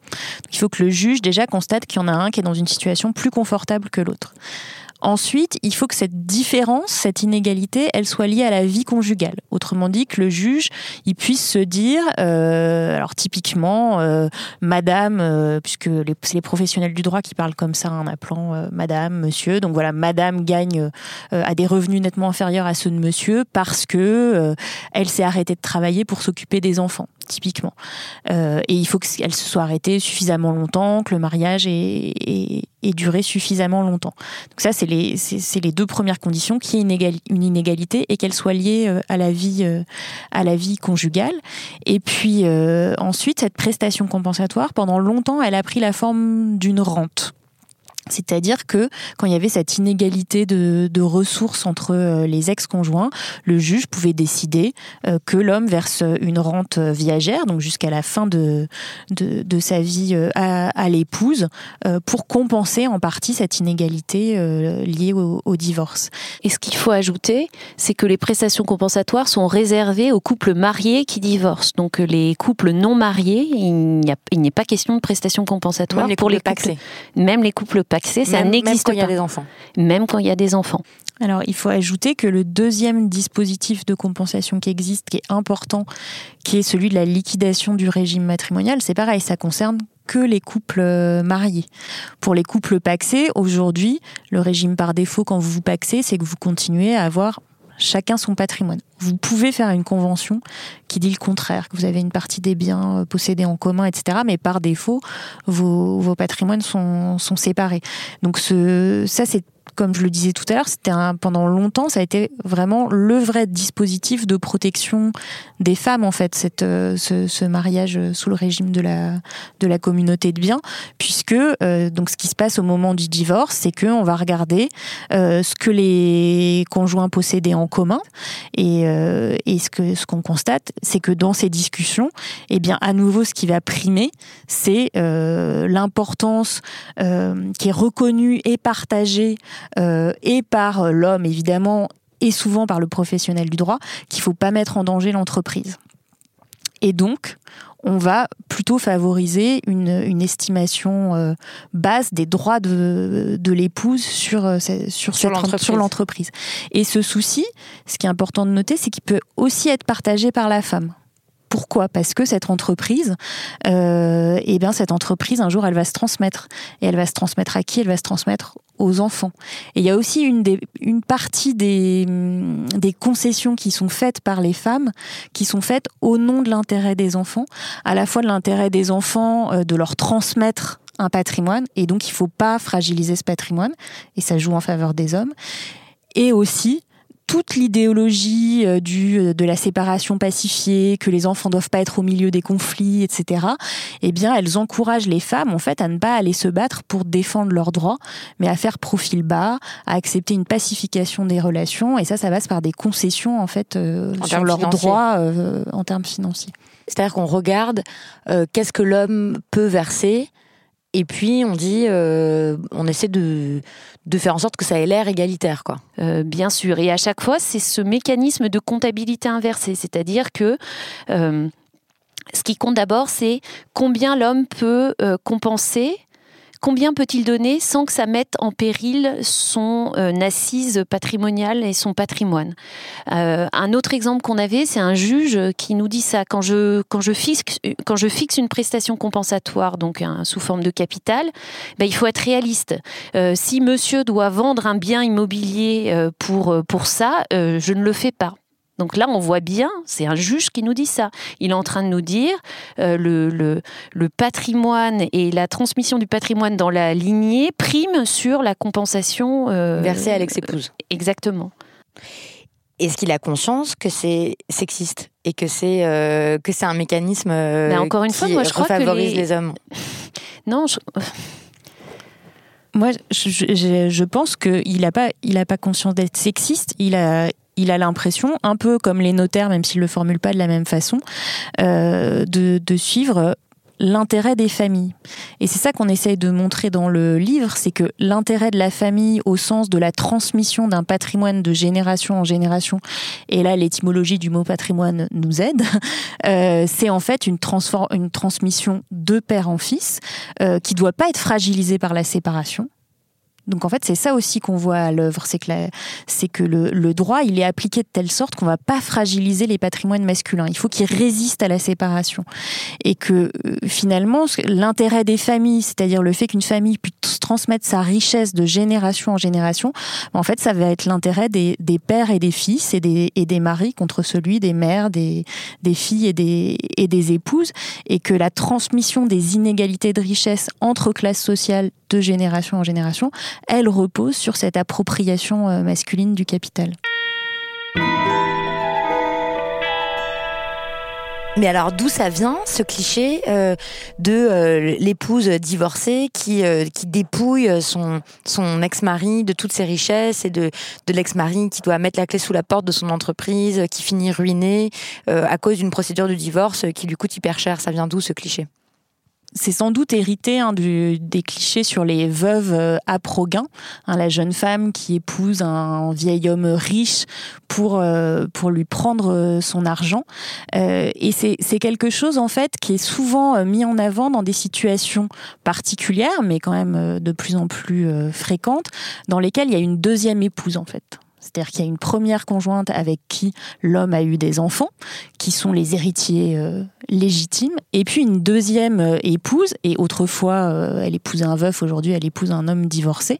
[SPEAKER 3] il faut que le juge déjà constate qu'il y en a un qui est dans une situation plus confortable que l'autre. Ensuite, il faut que cette différence, cette inégalité, elle soit liée à la vie conjugale. Autrement dit, que le juge, il puisse se dire, euh, alors typiquement, euh, Madame, euh, puisque c'est les professionnels du droit qui parlent comme ça en appelant Madame, Monsieur. Donc voilà, Madame gagne à des revenus nettement inférieurs à ceux de Monsieur parce que elle s'est arrêtée de travailler pour s'occuper des enfants typiquement. et il faut qu'elle se soit arrêtée suffisamment longtemps, que le mariage ait, duré suffisamment longtemps. Donc ça, c'est les, deux premières conditions, qu'il y ait une, inégalité et qu'elle soit liée la vie, à la vie conjugale. Et puis ensuite, cette prestation compensatoire, pendant longtemps, elle a pris la forme d'une rente. C'est-à-dire que quand il y avait cette inégalité de, ressources entre euh, les ex-conjoints, le juge pouvait décider euh, que l'homme verse une rente viagère, donc jusqu'à la fin de, de, sa vie euh, à, l'épouse, pour compenser en partie cette inégalité liée au, au, divorce.
[SPEAKER 4] Et ce qu'il faut ajouter, c'est que les prestations compensatoires sont réservées aux couples mariés qui divorcent. Donc les couples non mariés, il n'est pas question de prestations compensatoires
[SPEAKER 2] pour les couples,
[SPEAKER 4] même les couples paxés, ça n'existe pas.
[SPEAKER 2] Même quand il y a des enfants.
[SPEAKER 4] Même quand il y a des enfants.
[SPEAKER 3] Alors, il faut ajouter que le deuxième dispositif de compensation qui existe, qui est important, qui est celui de la liquidation du régime matrimonial, c'est pareil, ça concerne que les couples euh, mariés. Pour les couples paxés, aujourd'hui, le régime par défaut quand vous vous paxez, c'est que vous continuez à avoir chacun son patrimoine. Vous pouvez faire une convention qui dit le contraire, que vous avez une partie des biens euh, possédés en commun, etc. Mais par défaut, vos, patrimoines sont, séparés. Donc ça, c'est comme je le disais tout à l'heure, c'était pendant longtemps, ça a été vraiment le vrai dispositif de protection des femmes en fait, cette, euh, ce, mariage sous le régime de la de la communauté de biens, puisque euh, donc ce qui se passe au moment du divorce, c'est que on va regarder ce que les conjoints possédaient en commun et, et ce que ce qu'on constate, c'est que dans ces discussions, eh bien à nouveau, ce qui va primer, c'est l'importance qui est reconnue et partagée euh, et par l'homme évidemment, et souvent par le professionnel du droit, qu'il faut pas mettre en danger l'entreprise. Et donc, on va plutôt favoriser une, estimation euh, basse des droits de, l'épouse sur, euh, sur, sur l'entreprise. Et ce souci, ce qui est important de noter, c'est qu'il peut aussi être partagé par la femme. Pourquoi? Parce que cette entreprise, euh, eh bien cette entreprise, un jour, elle va se transmettre. Et elle va se transmettre à qui? Elle va se transmettre aux enfants. Et il y a aussi une, partie des, des concessions qui sont faites par les femmes, qui sont faites au nom de l'intérêt des enfants, à la fois de l'intérêt des enfants, euh, de leur transmettre un patrimoine, et donc il ne faut pas fragiliser ce patrimoine, et ça joue en faveur des hommes, et aussi toute l'idéologie euh, du euh, de la séparation pacifiée, que les enfants doivent pas être au milieu des conflits, etc. Eh bien, elles encouragent les femmes en fait à ne pas aller se battre pour défendre leurs droits, mais à faire profil bas, à accepter une pacification des relations. Et ça, ça passe par des concessions en fait euh, sur leurs droits en termes financiers.
[SPEAKER 2] C'est-à-dire qu'on regarde qu'est-ce que l'homme peut verser et puis on dit, euh, on essaie de, faire en sorte que ça ait l'air égalitaire, quoi.
[SPEAKER 4] Euh, bien sûr. Et à chaque fois, c'est ce mécanisme de comptabilité inversée, c'est-à-dire que euh, ce qui compte d'abord, c'est combien l'homme peut compenser Combien peut-il donner sans que ça mette en péril son euh, assise patrimoniale et son patrimoine? Euh, Un autre exemple qu'on avait, c'est un juge qui nous dit ça. Quand je, fixe, une prestation compensatoire, donc sous forme de capital, ben, il faut être réaliste. Euh, si monsieur doit vendre un bien immobilier pour ça, je ne le fais pas. Donc là, on voit bien, c'est un juge qui nous dit ça. Il est en train de nous dire euh, le, le, patrimoine et la transmission du patrimoine dans la lignée prime sur la compensation
[SPEAKER 2] euh, versée à l'ex-épouse.
[SPEAKER 4] Exactement.
[SPEAKER 2] Est-ce qu'il a conscience que c'est sexiste et que c'est euh, que c'est un mécanisme
[SPEAKER 4] Mais encore une
[SPEAKER 2] qui
[SPEAKER 4] fois, moi, je crois
[SPEAKER 2] favorise les... hommes?
[SPEAKER 3] Non, je... Moi, je, je, pense qu'il n'a pas, il a pas conscience d'être sexiste. Il a, il a l'impression, un peu comme les notaires, même s'ils ne le formulent pas de la même façon, euh, de, suivre l'intérêt des familles. Et c'est ça qu'on essaye de montrer dans le livre, c'est que l'intérêt de la famille au sens de la transmission d'un patrimoine de génération en génération, et là l'étymologie du mot patrimoine nous aide, euh, c'est en fait une, une, transmission de père en fils euh, qui ne doit pas être fragilisée par la séparation, Donc en fait, c'est ça aussi qu'on voit à l'œuvre, c'est que, c'est que le, droit, il est appliqué de telle sorte qu'on va pas fragiliser les patrimoines masculins. Il faut qu'ils résistent à la séparation. Et que euh, finalement, l'intérêt des familles, c'est-à-dire le fait qu'une famille puisse transmettre sa richesse de génération en génération, en fait, ça va être l'intérêt des, pères et des fils et des, et des maris contre celui des mères, des, des filles et des, et des épouses. Et que la transmission des inégalités de richesse entre classes sociales de génération en génération, elle repose sur cette appropriation euh, masculine du capital.
[SPEAKER 2] Mais alors d'où ça vient ce cliché euh, de euh, l'épouse divorcée qui, qui dépouille son, son ex-mari de toutes ses richesses et de, de l'ex-mari qui doit mettre la clé sous la porte de son entreprise, qui finit ruiné à cause d'une procédure de divorce qui lui coûte hyper cher. Ça vient d'où ce cliché?
[SPEAKER 3] C'est sans doute hérité hein, du, des clichés sur les veuves euh, à Proguin, hein, la jeune femme qui épouse un vieil homme riche pour, euh, pour lui prendre euh, son argent. et c'est quelque chose en fait qui est souvent mis en avant dans des situations particulières, mais quand même de plus en plus fréquentes, dans lesquelles il y a une deuxième épouse en fait. C'est-à-dire qu'il y a une première conjointe avec qui l'homme a eu des enfants, qui sont les héritiers euh, légitimes, et puis une deuxième euh, épouse, et autrefois euh, elle épousait un veuf, aujourd'hui elle épouse un homme divorcé,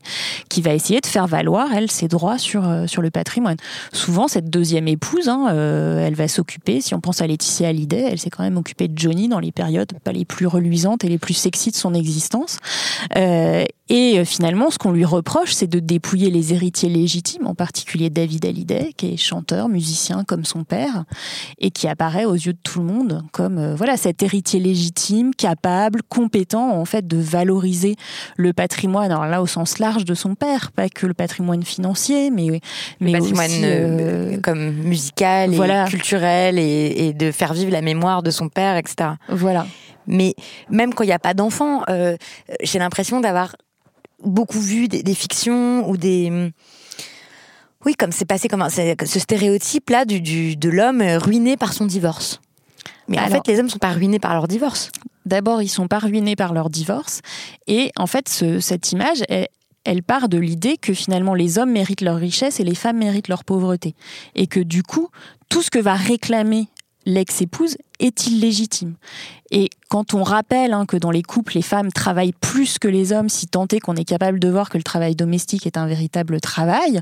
[SPEAKER 3] qui va essayer de faire valoir, elle, ses droits sur, sur le patrimoine. Souvent, cette deuxième épouse, hein, elle va s'occuper, si on pense à Laetitia Hallyday, elle s'est quand même occupée de Johnny dans les périodes pas les plus reluisantes et les plus sexy de son existence. et finalement, ce qu'on lui reproche, c'est de dépouiller les héritiers légitimes, en particulier David Hallyday, qui est chanteur, musicien comme son père, et qui apparaît aux yeux de tout le monde comme euh, voilà cet héritier légitime, capable, compétent en fait de valoriser le patrimoine. Alors là, au sens large de son père, pas que le patrimoine financier, mais
[SPEAKER 2] mais le patrimoine aussi, euh, euh, comme musical, et culturel, et, de faire vivre la mémoire de son père, etc.
[SPEAKER 3] Voilà.
[SPEAKER 2] Mais même quand il n'y a pas d'enfant, j'ai l'impression d'avoir beaucoup vu des, fictions ou des oui, comme c'est passé comme ce stéréotype-là du, de l'homme ruiné par son divorce. Mais en fait, les hommes ne sont pas ruinés par leur divorce.
[SPEAKER 3] D'abord, ils sont pas ruinés par leur divorce. Et en fait, cette image, elle, elle part de l'idée que finalement les hommes méritent leur richesse et les femmes méritent leur pauvreté. Et que du coup, tout ce que va réclamer l'ex-épouse est illégitime. Et quand on rappelle hein, que dans les couples, les femmes travaillent plus que les hommes, si tant est qu'on est capable de voir que le travail domestique est un véritable travail,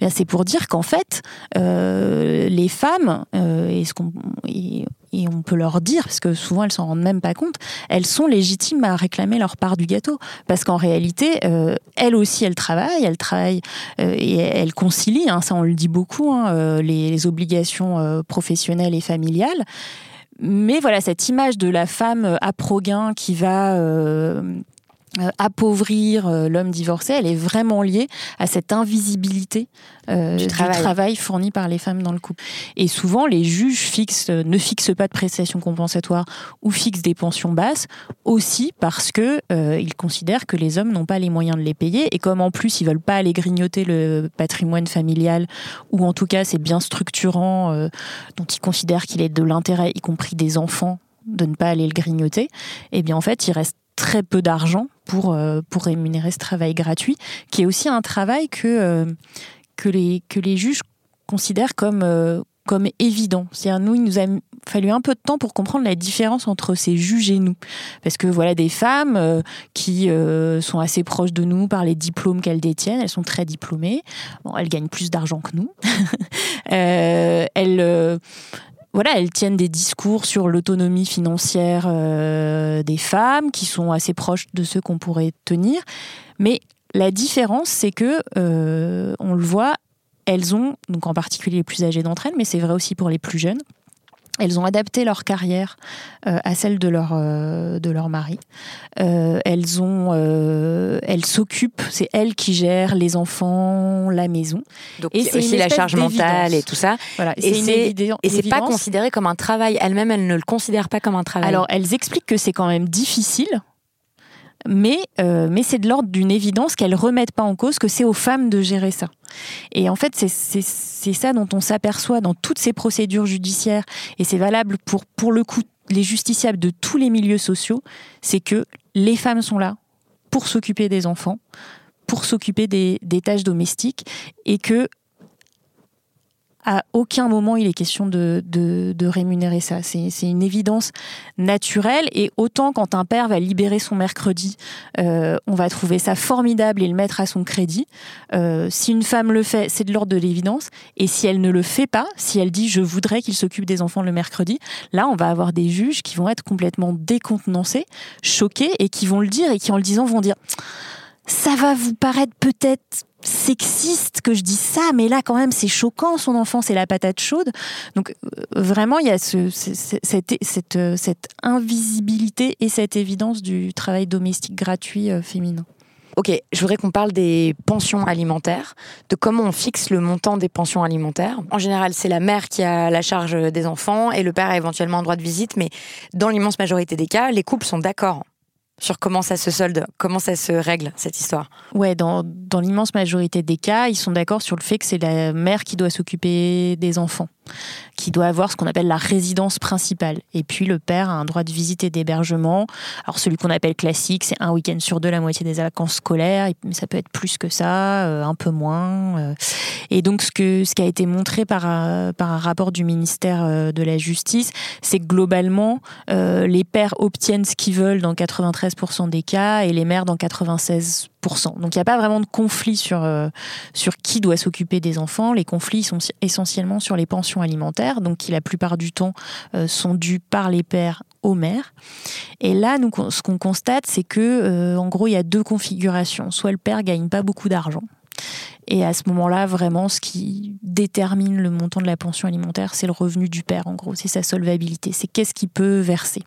[SPEAKER 3] eh c'est pour dire qu'en fait, euh, les femmes, euh, et, ce qu'on, et, on peut leur dire, parce que souvent elles s'en rendent même pas compte, elles sont légitimes à réclamer leur part du gâteau. Parce qu'en réalité, euh, elles aussi, elles travaillent, elles travaillent et elles concilient, hein, ça on le dit beaucoup, hein, les, obligations professionnelles et familiales mais voilà, cette image de la femme euh, à Proguin qui va euh, euh, appauvrir l'homme divorcé, elle est vraiment liée à cette invisibilité du, travail. fourni par les femmes dans le couple. Et souvent, les juges fixent, ne fixent pas de prestations compensatoires ou fixent des pensions basses aussi parce que ils considèrent que les hommes n'ont pas les moyens de les payer et comme en plus ils veulent pas aller grignoter le patrimoine familial ou en tout cas c'est bien structurant dont ils considèrent qu'il est de l'intérêt, y compris des enfants, de ne pas aller le grignoter. Et eh bien en fait, il reste très peu d'argent pour, euh, pour rémunérer ce travail gratuit, qui est aussi un travail que, euh, que, les, que les juges considèrent comme, euh, comme évident. C'est-à-dire, nous, il nous a fallu un peu de temps pour comprendre la différence entre ces juges et nous. Parce que voilà, des femmes qui sont assez proches de nous par les diplômes qu'elles détiennent, elles sont très diplômées, bon, elles gagnent plus d'argent que nous. elles elles tiennent des discours sur l'autonomie financière euh, des femmes qui sont assez proches de ceux qu'on pourrait tenir. Mais la différence, c'est que, euh, on le voit, elles ont, donc en particulier les plus âgées d'entre elles, mais c'est vrai aussi pour les plus jeunes, elles ont adapté leur carrière euh, à celle de leur euh, de leur mari. Euh, elles ont, elles s'occupent, c'est elles qui gèrent les enfants, la maison.
[SPEAKER 2] Donc et c'est aussi la charge mentale et tout ça.
[SPEAKER 3] Voilà,
[SPEAKER 2] et c'est et c'est pas considéré comme un travail. Elles-mêmes, elles ne le considèrent pas comme un travail.
[SPEAKER 3] Alors elles expliquent que c'est quand même difficile mais, euh, mais c'est de l'ordre d'une évidence qu'elles remettent pas en cause, que c'est aux femmes de gérer ça. Et en fait, c'est ça dont on s'aperçoit dans toutes ces procédures judiciaires, et c'est valable pour, pour le coup, les justiciables de tous les milieux sociaux, c'est que les femmes sont là pour s'occuper des enfants, pour s'occuper des, des, tâches domestiques et que à aucun moment il est question de, rémunérer ça. C'est une évidence naturelle et autant quand un père va libérer son mercredi, euh, on va trouver ça formidable et le mettre à son crédit. Euh, si une femme le fait, c'est de l'ordre de l'évidence. Et si elle ne le fait pas, si elle dit je voudrais qu'il s'occupe des enfants le mercredi, là on va avoir des juges qui vont être complètement décontenancés, choqués et qui vont le dire et qui en le disant vont dire ça va vous paraître peut-être sexiste que je dis ça, mais là quand même c'est choquant, son enfant c'est la patate chaude. Donc euh, vraiment il y a ce, cette, cette, euh, cette, invisibilité et cette évidence du travail domestique gratuit euh, féminin.
[SPEAKER 2] Ok, je voudrais qu'on parle des pensions alimentaires, de comment on fixe le montant des pensions alimentaires. En général, c'est la mère qui a la charge des enfants et le père a éventuellement un droit de visite, mais dans l'immense majorité des cas, les couples sont d'accord sur comment ça se solde, comment ça se règle cette histoire.
[SPEAKER 3] Ouais, dans, dans l'immense majorité des cas, ils sont d'accord sur le fait que c'est la mère qui doit s'occuper des enfants qui doit avoir ce qu'on appelle la résidence principale. Et puis le père a un droit de visite et d'hébergement. Alors celui qu'on appelle classique, c'est un week-end sur deux, la moitié des vacances scolaires, mais ça peut être plus que ça, euh, un peu moins. Euh. Et donc ce, que, ce qui a été montré par, euh, par un rapport du ministère de la Justice, c'est que globalement, les pères obtiennent ce qu'ils veulent dans 93% des cas et les mères dans 96%. Donc il n'y a pas vraiment de conflit sur, sur qui doit s'occuper des enfants. Les conflits sont essentiellement sur les pensions alimentaires, donc qui la plupart du temps euh, sont dues par les pères aux mères. Et là, ce qu'on constate, c'est que, euh, en gros, il y a deux configurations. Soit le père gagne pas beaucoup d'argent, et à ce moment-là, vraiment, ce qui détermine le montant de la pension alimentaire, c'est le revenu du père, en gros, c'est sa solvabilité, c'est qu'est-ce qu'il peut verser.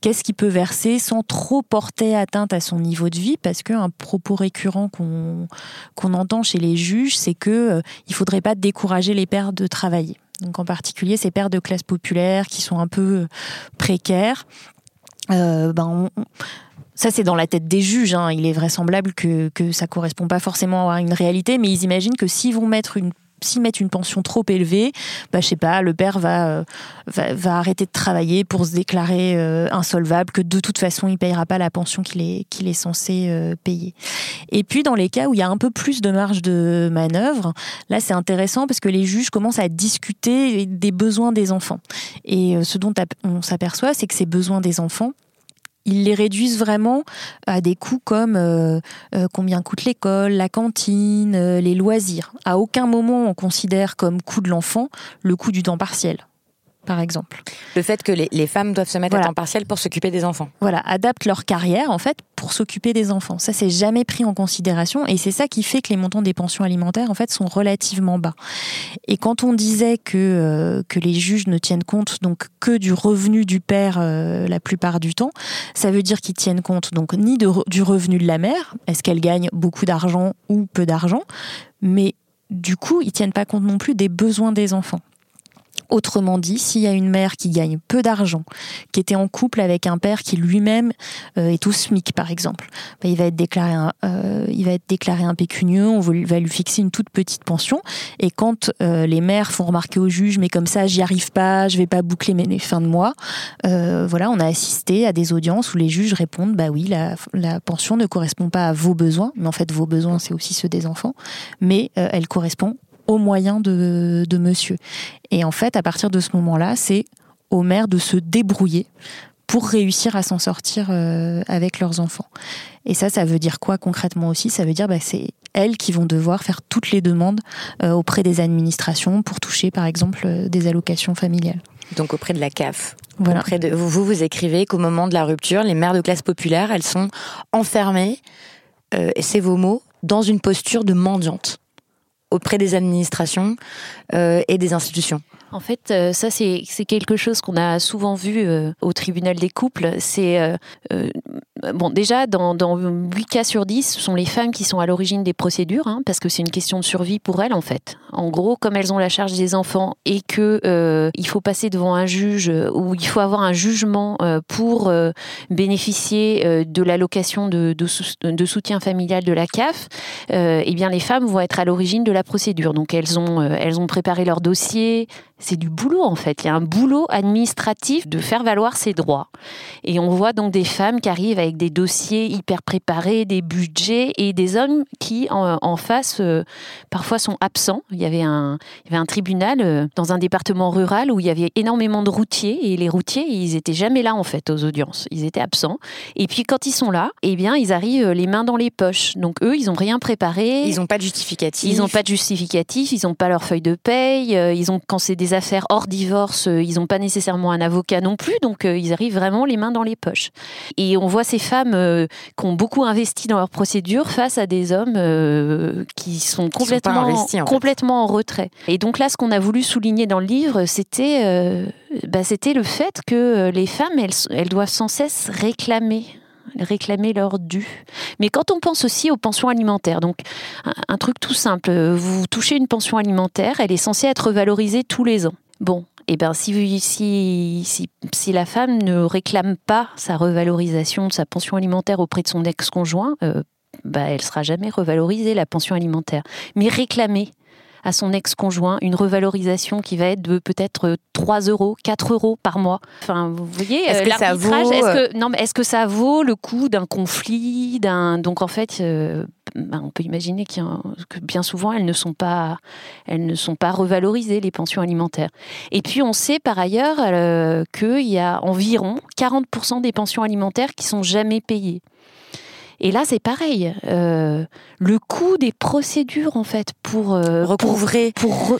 [SPEAKER 3] Qu'est-ce qu'il peut verser sans trop porter atteinte à son niveau de vie, parce qu'un propos récurrent qu'on qu'on entend chez les juges, c'est que euh, il faudrait pas décourager les pères de travailler. Donc en particulier ces pères de classe populaire qui sont un peu précaires. Euh, ben ça, c'est dans la tête des juges. Hein. Il est vraisemblable que, que ça correspond pas forcément à une réalité, mais ils imaginent que s'ils vont mettre une s'ils mettent une pension trop élevée, bah, je sais pas, le père va, euh, va, arrêter de travailler pour se déclarer euh, insolvable, que de toute façon, il payera pas la pension qu'il est, qu'il est censé euh, payer. Et puis, dans les cas où il y a un peu plus de marge de manœuvre, là, c'est intéressant parce que les juges commencent à discuter des besoins des enfants. Et ce dont on s'aperçoit, c'est que ces besoins des enfants, ils les réduisent vraiment à des coûts comme euh, euh, combien coûte l'école, la cantine, euh, les loisirs. À aucun moment on considère comme coût de l'enfant le coût du temps partiel par exemple.
[SPEAKER 2] Le fait que les, femmes doivent se mettre à temps partiel pour s'occuper des enfants.
[SPEAKER 3] Voilà, adaptent leur carrière en fait pour s'occuper des enfants. Ça, c'est jamais pris en considération et c'est ça qui fait que les montants des pensions alimentaires en fait sont relativement bas. Et quand on disait que euh, que les juges ne tiennent compte donc que du revenu du père euh, la plupart du temps, ça veut dire qu'ils tiennent compte donc ni de, du revenu de la mère, est-ce qu'elle gagne beaucoup d'argent ou peu d'argent, mais du coup, ils tiennent pas compte non plus des besoins des enfants. Autrement dit, s'il y a une mère qui gagne peu d'argent, qui était en couple avec un père qui lui-même euh, est au SMIC, par exemple, bah, il va être déclaré un, euh, il va être déclaré impécunieux, on va lui fixer une toute petite pension. Et quand euh, les mères font remarquer au juge, mais comme ça, j'y arrive pas, je vais pas boucler mes fins de mois, voilà, on a assisté à des audiences où les juges répondent, bah oui, la, la pension ne correspond pas à vos besoins, mais en fait, vos besoins, c'est aussi ceux des enfants, mais elle correspond aux moyens de, monsieur. Et en fait, à partir de ce moment-là, c'est aux mères de se débrouiller pour réussir à s'en sortir euh, avec leurs enfants. Et ça, ça veut dire quoi concrètement aussi? Ça veut dire bah, c'est elles qui vont devoir faire toutes les demandes euh, auprès des administrations pour toucher, par exemple, euh, des allocations familiales.
[SPEAKER 2] Donc auprès de la CAF. Voilà. Auprès de, vous, vous écrivez qu'au moment de la rupture, les mères de classe populaire, elles sont enfermées, et c'est vos mots, dans une posture de mendiante auprès des administrations euh, et des institutions.
[SPEAKER 4] En fait, euh, ça, c'est quelque chose qu'on a souvent vu euh, au tribunal des couples. C'est. Euh, bon, déjà, dans, dans 8 cas sur 10, ce sont les femmes qui sont à l'origine des procédures, hein, parce que c'est une question de survie pour elles, en fait. En gros, comme elles ont la charge des enfants et que il faut passer devant un juge ou il faut avoir un jugement pour bénéficier de l'allocation de, soutien familial de la CAF, eh bien, les femmes vont être à l'origine de la procédure. Donc, elles ont préparé leur dossier, c'est du boulot en fait. Il y a un boulot administratif de faire valoir ses droits. Et on voit donc des femmes qui arrivent avec des dossiers hyper préparés, des budgets et des hommes qui en, face euh, parfois sont absents. Il y avait un, il y avait un tribunal euh, dans un département rural où il y avait énormément de routiers et les routiers ils étaient jamais là en fait aux audiences. Ils étaient absents. Et puis quand ils sont là, eh bien ils arrivent les mains dans les poches. Donc eux ils ont rien préparé.
[SPEAKER 2] Ils n'ont pas de justificatif.
[SPEAKER 4] Ils n'ont pas de justificatif. Ils n'ont pas leur feuille de paye. Euh, ils ont quand c'est des affaires hors divorce, euh, ils n'ont pas nécessairement un avocat non plus, donc euh, ils arrivent vraiment les mains dans les poches. Et on voit ces femmes euh, qui ont beaucoup investi dans leur procédure face à des hommes qui sont complètement, en, complètement en retrait. Et donc là, ce qu'on a voulu souligner dans le livre, c'était bah, c'était le fait que les femmes, elles, elles doivent sans cesse réclamer réclamer leur dû. Mais quand on pense aussi aux pensions alimentaires, donc un, truc tout simple, vous touchez une pension alimentaire, elle est censée être valorisée tous les ans. Bon, et eh ben si, si, si, la femme ne réclame pas sa revalorisation de sa pension alimentaire auprès de son ex-conjoint, euh, bah, elle sera jamais revalorisée, la pension alimentaire. Mais réclamer à son ex-conjoint une revalorisation qui va être de peut-être 3 euros, 4 euros par mois. Enfin, vous voyez,
[SPEAKER 2] est-ce que ça vaut... est-ce
[SPEAKER 4] que, non, est-ce que ça vaut le coût d'un conflit d'un... Donc en fait, euh, ben, on peut imaginer que bien souvent, elles ne, sont pas, elles ne sont pas revalorisées, les pensions alimentaires. Et puis on sait par ailleurs euh, qu'il y a environ 40% des pensions alimentaires qui sont jamais payées. Et là, c'est pareil. Euh, le coût des procédures, en fait, pour
[SPEAKER 2] euh, recouvrer.
[SPEAKER 4] pour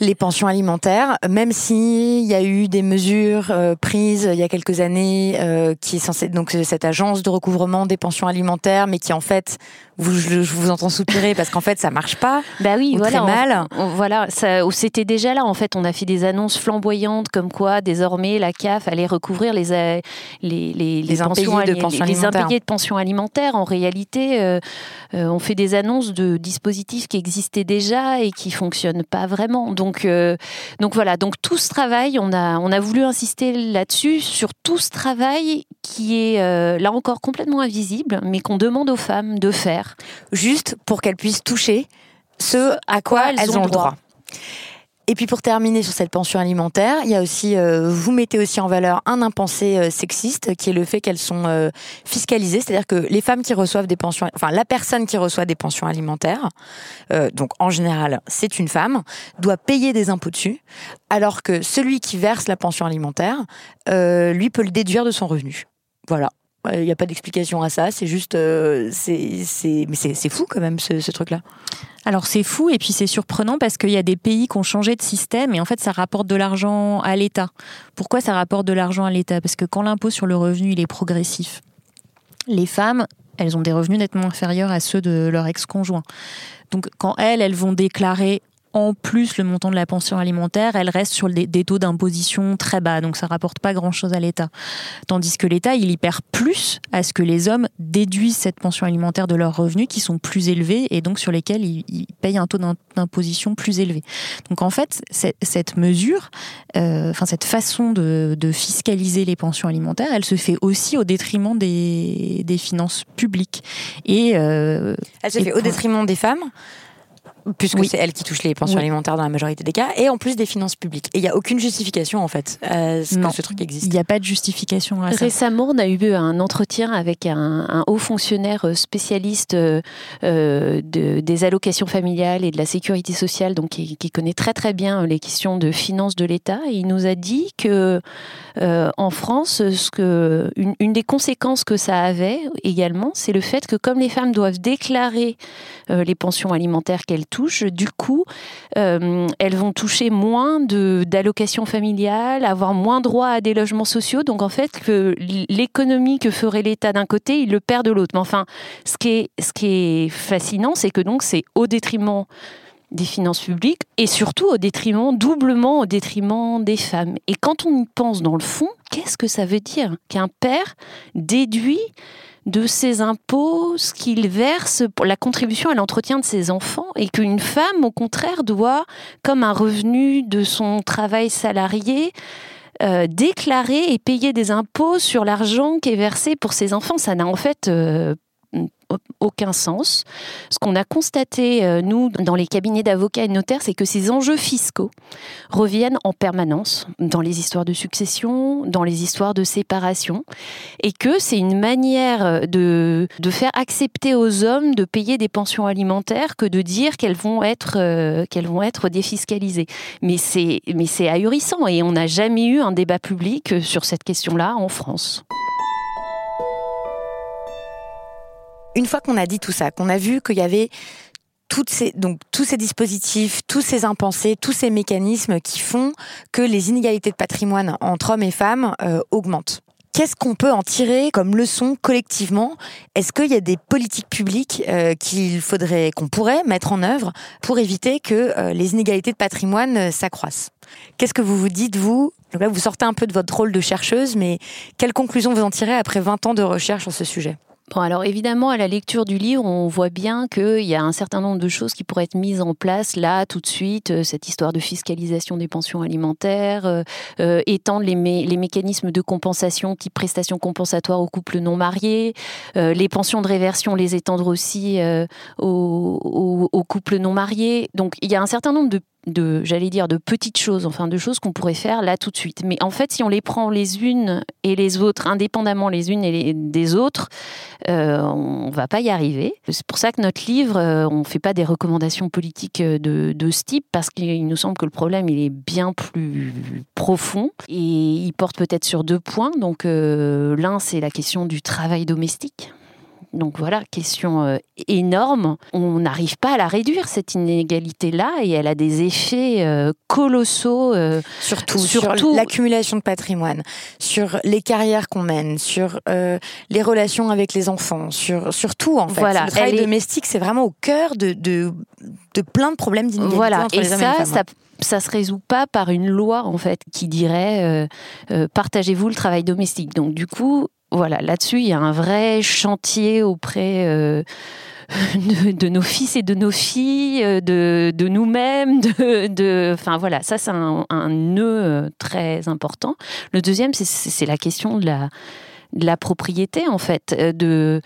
[SPEAKER 2] les pensions alimentaires, même s'il y a eu des mesures euh, prises il y a quelques années, euh, qui est censée donc cette agence de recouvrement des pensions alimentaires, mais qui en fait, vous, je, vous entends soupirer parce qu'en fait ça marche pas.
[SPEAKER 4] Bah oui, voilà,
[SPEAKER 2] très mal.
[SPEAKER 4] voilà, c'était déjà là en fait. On a fait des annonces flamboyantes comme quoi désormais la CAF allait recouvrir les les les,
[SPEAKER 2] les, pensions, de pensions
[SPEAKER 4] les, impayés de pensions alimentaires. En réalité, euh, on fait des annonces de dispositifs qui existaient déjà et qui fonctionnent pas vraiment. Donc donc, euh, donc voilà, donc tout ce travail, on a, on a voulu insister là-dessus, sur tout ce travail qui est euh, là encore complètement invisible, mais qu'on demande aux femmes de faire.
[SPEAKER 2] Juste pour qu'elles puissent toucher ce à quoi elles, ont, le droit. Et puis pour terminer sur cette pension alimentaire, il y a aussi, euh, vous mettez aussi en valeur un impensé euh, sexiste, qui est le fait qu'elles sont euh, fiscalisées, c'est-à-dire que les femmes qui reçoivent des pensions, enfin la personne qui reçoit des pensions alimentaires, donc en général c'est une femme, doit payer des impôts dessus, alors que celui qui verse la pension alimentaire, lui peut le déduire de son revenu. Voilà. Il n'y a pas d'explication à ça, c'est juste, c'est, mais c'est fou quand même ce truc-là.
[SPEAKER 3] Alors c'est fou et puis c'est surprenant parce qu'il y a des pays qui ont changé de système et en fait ça rapporte de l'argent à l'État. Pourquoi ça rapporte de l'argent à l'État? Parce que quand l'impôt sur le revenu il est progressif, les femmes elles ont des revenus nettement inférieurs à ceux de leur ex-conjoint. Donc quand elles, elles vont déclarer en plus le montant de la pension alimentaire, elle reste sur des, taux d'imposition très bas, donc ça rapporte pas grand-chose à l'État. Tandis que l'État, il y perd plus à ce que les hommes déduisent cette pension alimentaire de leurs revenus qui sont plus élevés et donc sur lesquels ils, payent un taux d'imposition plus élevé. Donc en fait, cette mesure, euh, enfin cette façon de, fiscaliser les pensions alimentaires, elle se fait aussi au détriment des, finances publiques.
[SPEAKER 2] Et euh, elle se fait au détriment des femmes puisque c'est elle qui touche les pensions alimentaires dans la majorité des cas, et en plus des finances publiques. Et il n'y a aucune justification en fait à ce que ce truc existe.
[SPEAKER 3] Il n'y a pas de justification à
[SPEAKER 4] ça. Récemment, on a eu un entretien avec un, haut fonctionnaire euh, spécialiste euh, euh, de, des allocations familiales et de la sécurité sociale, donc qui, connaît très très bien les questions de finances de l'État. Il nous a dit que en France, ce que, une, une, des conséquences que ça avait également, c'est le fait que comme les femmes doivent déclarer les pensions alimentaires qu'elles du coup, euh, elles vont toucher moins d'allocations familiales, avoir moins droit à des logements sociaux. Donc en fait, l'économie que ferait l'État d'un côté, il le perd de l'autre. Mais enfin, ce qui est, ce qui est fascinant, c'est que donc c'est au détriment des finances publiques et surtout au détriment, doublement au détriment des femmes. Et quand on y pense dans le fond, qu'est-ce que ça veut dire? Qu'un père déduit de ses impôts, ce qu'il verse pour la contribution à l'entretien de ses enfants, et qu'une femme, au contraire, doit, comme un revenu de son travail salarié, euh, déclarer et payer des impôts sur l'argent qui est versé pour ses enfants. Ça n'a en fait euh, aucun sens. Ce qu'on a constaté, euh, nous, dans les cabinets d'avocats et de notaires, c'est que ces enjeux fiscaux reviennent en permanence dans les histoires de succession, dans les histoires de séparation, et que c'est une manière de, de faire accepter aux hommes de payer des pensions alimentaires que de dire qu'elles vont être, euh, vont être défiscalisées. Mais c'est ahurissant, et on n'a jamais eu un débat public sur cette question-là en France.
[SPEAKER 2] Une fois qu'on a dit tout ça, qu'on a vu qu'il y avait donc, tous ces dispositifs, tous ces impensés, tous ces mécanismes qui font que les inégalités de patrimoine entre hommes et femmes euh, augmentent. Qu'est-ce qu'on peut en tirer comme leçon collectivement? Est-ce qu'il y a des politiques publiques euh, qu'il faudrait, qu'on pourrait mettre en œuvre pour éviter que euh, les inégalités de patrimoine s'accroissent? Qu'est-ce que vous vous dites, vous? Là, vous sortez un peu de votre rôle de chercheuse, mais quelles conclusions vous en tirez après 20 ans de recherche sur ce sujet?
[SPEAKER 4] Bon, alors évidemment, à la lecture du livre, on voit bien qu'il y a un certain nombre de choses qui pourraient être mises en place là, tout de suite. Euh, cette histoire de fiscalisation des pensions alimentaires, euh, euh, étendre les, mécanismes de compensation, type prestations compensatoires aux couples non mariés, les pensions de réversion, les étendre aussi aux, couples non mariés. Donc, il y a un certain nombre de de j'allais dire, de petites choses, enfin de choses qu'on pourrait faire là tout de suite. Mais en fait, si on les prend les unes et les autres, indépendamment les unes et les, des autres, euh, on va pas y arriver. C'est pour ça que notre livre, euh, on fait pas des recommandations politiques de, de ce type, parce qu'il nous semble que le problème, il est bien plus profond et il porte peut-être sur deux points. Donc euh, l'un, c'est la question du travail domestique. Donc voilà, question euh, énorme. On n'arrive pas à la réduire, cette inégalité-là, et elle a des effets euh, colossaux.
[SPEAKER 2] Euh, surtout, sur l'accumulation de patrimoine, sur les carrières qu'on mène, sur les relations avec les enfants, sur, sur tout en fait. Voilà, le travail domestique, c'est vraiment au cœur de, de, plein de problèmes d'inégalité
[SPEAKER 4] voilà. entre et les hommes et les femmes. Ça, ça se résout pas par une loi en fait qui dirait partagez-vous le travail domestique. Donc du coup, voilà, là-dessus, il y a un vrai chantier auprès euh, de, nos fils et de nos filles, euh, de, nous-mêmes, de, voilà, ça c'est un, nœud euh, très important. Le deuxième, c'est la question de la, de la propriété en fait, de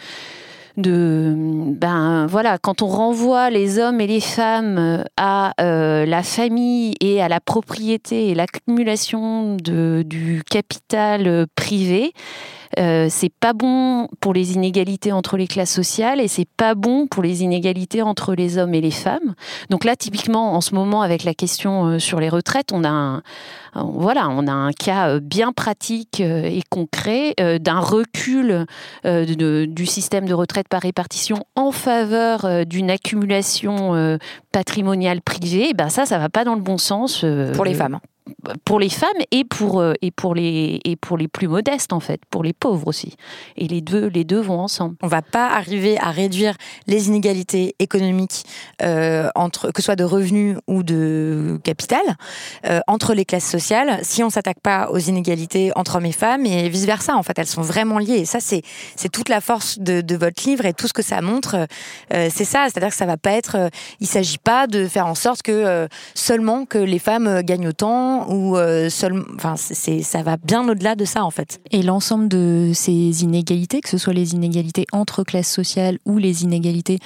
[SPEAKER 4] de ben voilà quand on renvoie les hommes et les femmes à la famille et à la propriété et l'accumulation du capital privé euh, c'est pas bon pour les inégalités entre les classes sociales et c'est pas bon pour les inégalités entre les hommes et les femmes. Donc là, typiquement, en ce moment, avec la question euh, sur les retraites, on a un, voilà, on a un cas euh, bien pratique et concret d'un recul du système de retraite par répartition en faveur d'une accumulation patrimoniale privée. Ben ça, ça va pas dans le bon sens
[SPEAKER 2] pour les femmes
[SPEAKER 4] pour les femmes et pour euh, et pour les et pour les plus modestes en fait, pour les pauvres aussi. Et les deux les deux vont ensemble.
[SPEAKER 2] On va pas arriver à réduire les inégalités économiques euh, entre que ce soit de revenus ou de capital euh, entre les classes sociales si on s'attaque pas aux inégalités entre hommes et femmes et vice versa. En fait, elles sont vraiment liées. Et ça c'est toute la force de, votre livre et tout ce que ça montre. c'est ça, c'est-à-dire que ça va pas être. il s'agit pas de faire en sorte que seulement que les femmes gagnent autant ou euh, enfin, c'est, ça va bien au-delà de ça en fait.
[SPEAKER 3] Et l'ensemble de ces inégalités, que ce soit les inégalités entre classes sociales ou les inégalités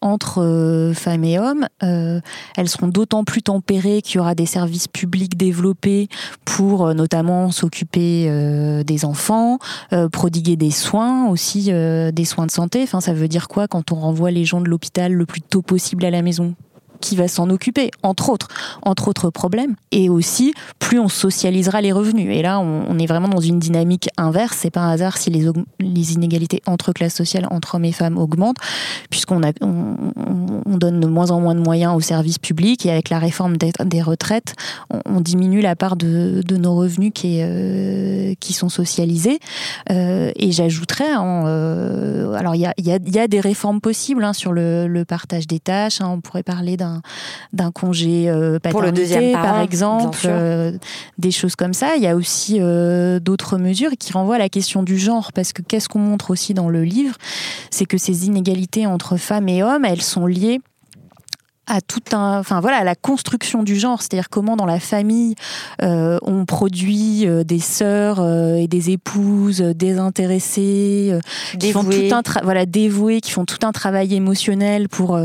[SPEAKER 3] entre euh, femmes et hommes, euh, elles seront d'autant plus tempérées qu'il y aura des services publics développés pour notamment s'occuper des enfants, prodiguer des soins aussi, des soins de santé. Enfin, ça veut dire quoi quand on renvoie les gens de l'hôpital le plus tôt possible à la maison? Qui va s'en occuper, entre autres, entre autres problèmes. Et aussi, plus on socialisera les revenus. Et là, on, est vraiment dans une dynamique inverse. C'est pas un hasard si les, inégalités entre classes sociales, entre hommes et femmes augmentent, puisqu'on donne de moins en moins de moyens aux services publics. Et avec la réforme des, retraites, on, diminue la part de, nos revenus qui, euh, sont socialisés. Euh, et j'ajouterais, hein, euh, alors il y a, des réformes possibles hein, sur le, le, partage des tâches. Hein. on pourrait parler d'un d'un congé euh, paternité, Pour le deuxième par exemple, euh, des choses comme ça. Il y a aussi euh, d'autres mesures qui renvoient à la question du genre, parce que qu'est-ce qu'on montre aussi dans le livre, c'est que ces inégalités entre femmes et hommes, elles sont liées à tout un, enfin voilà, à la construction du genre, c'est-à-dire comment dans la famille euh, on produit euh, des sœurs euh, et des épouses désintéressées, qui font tout un voilà dévouées, qui font tout un travail émotionnel pour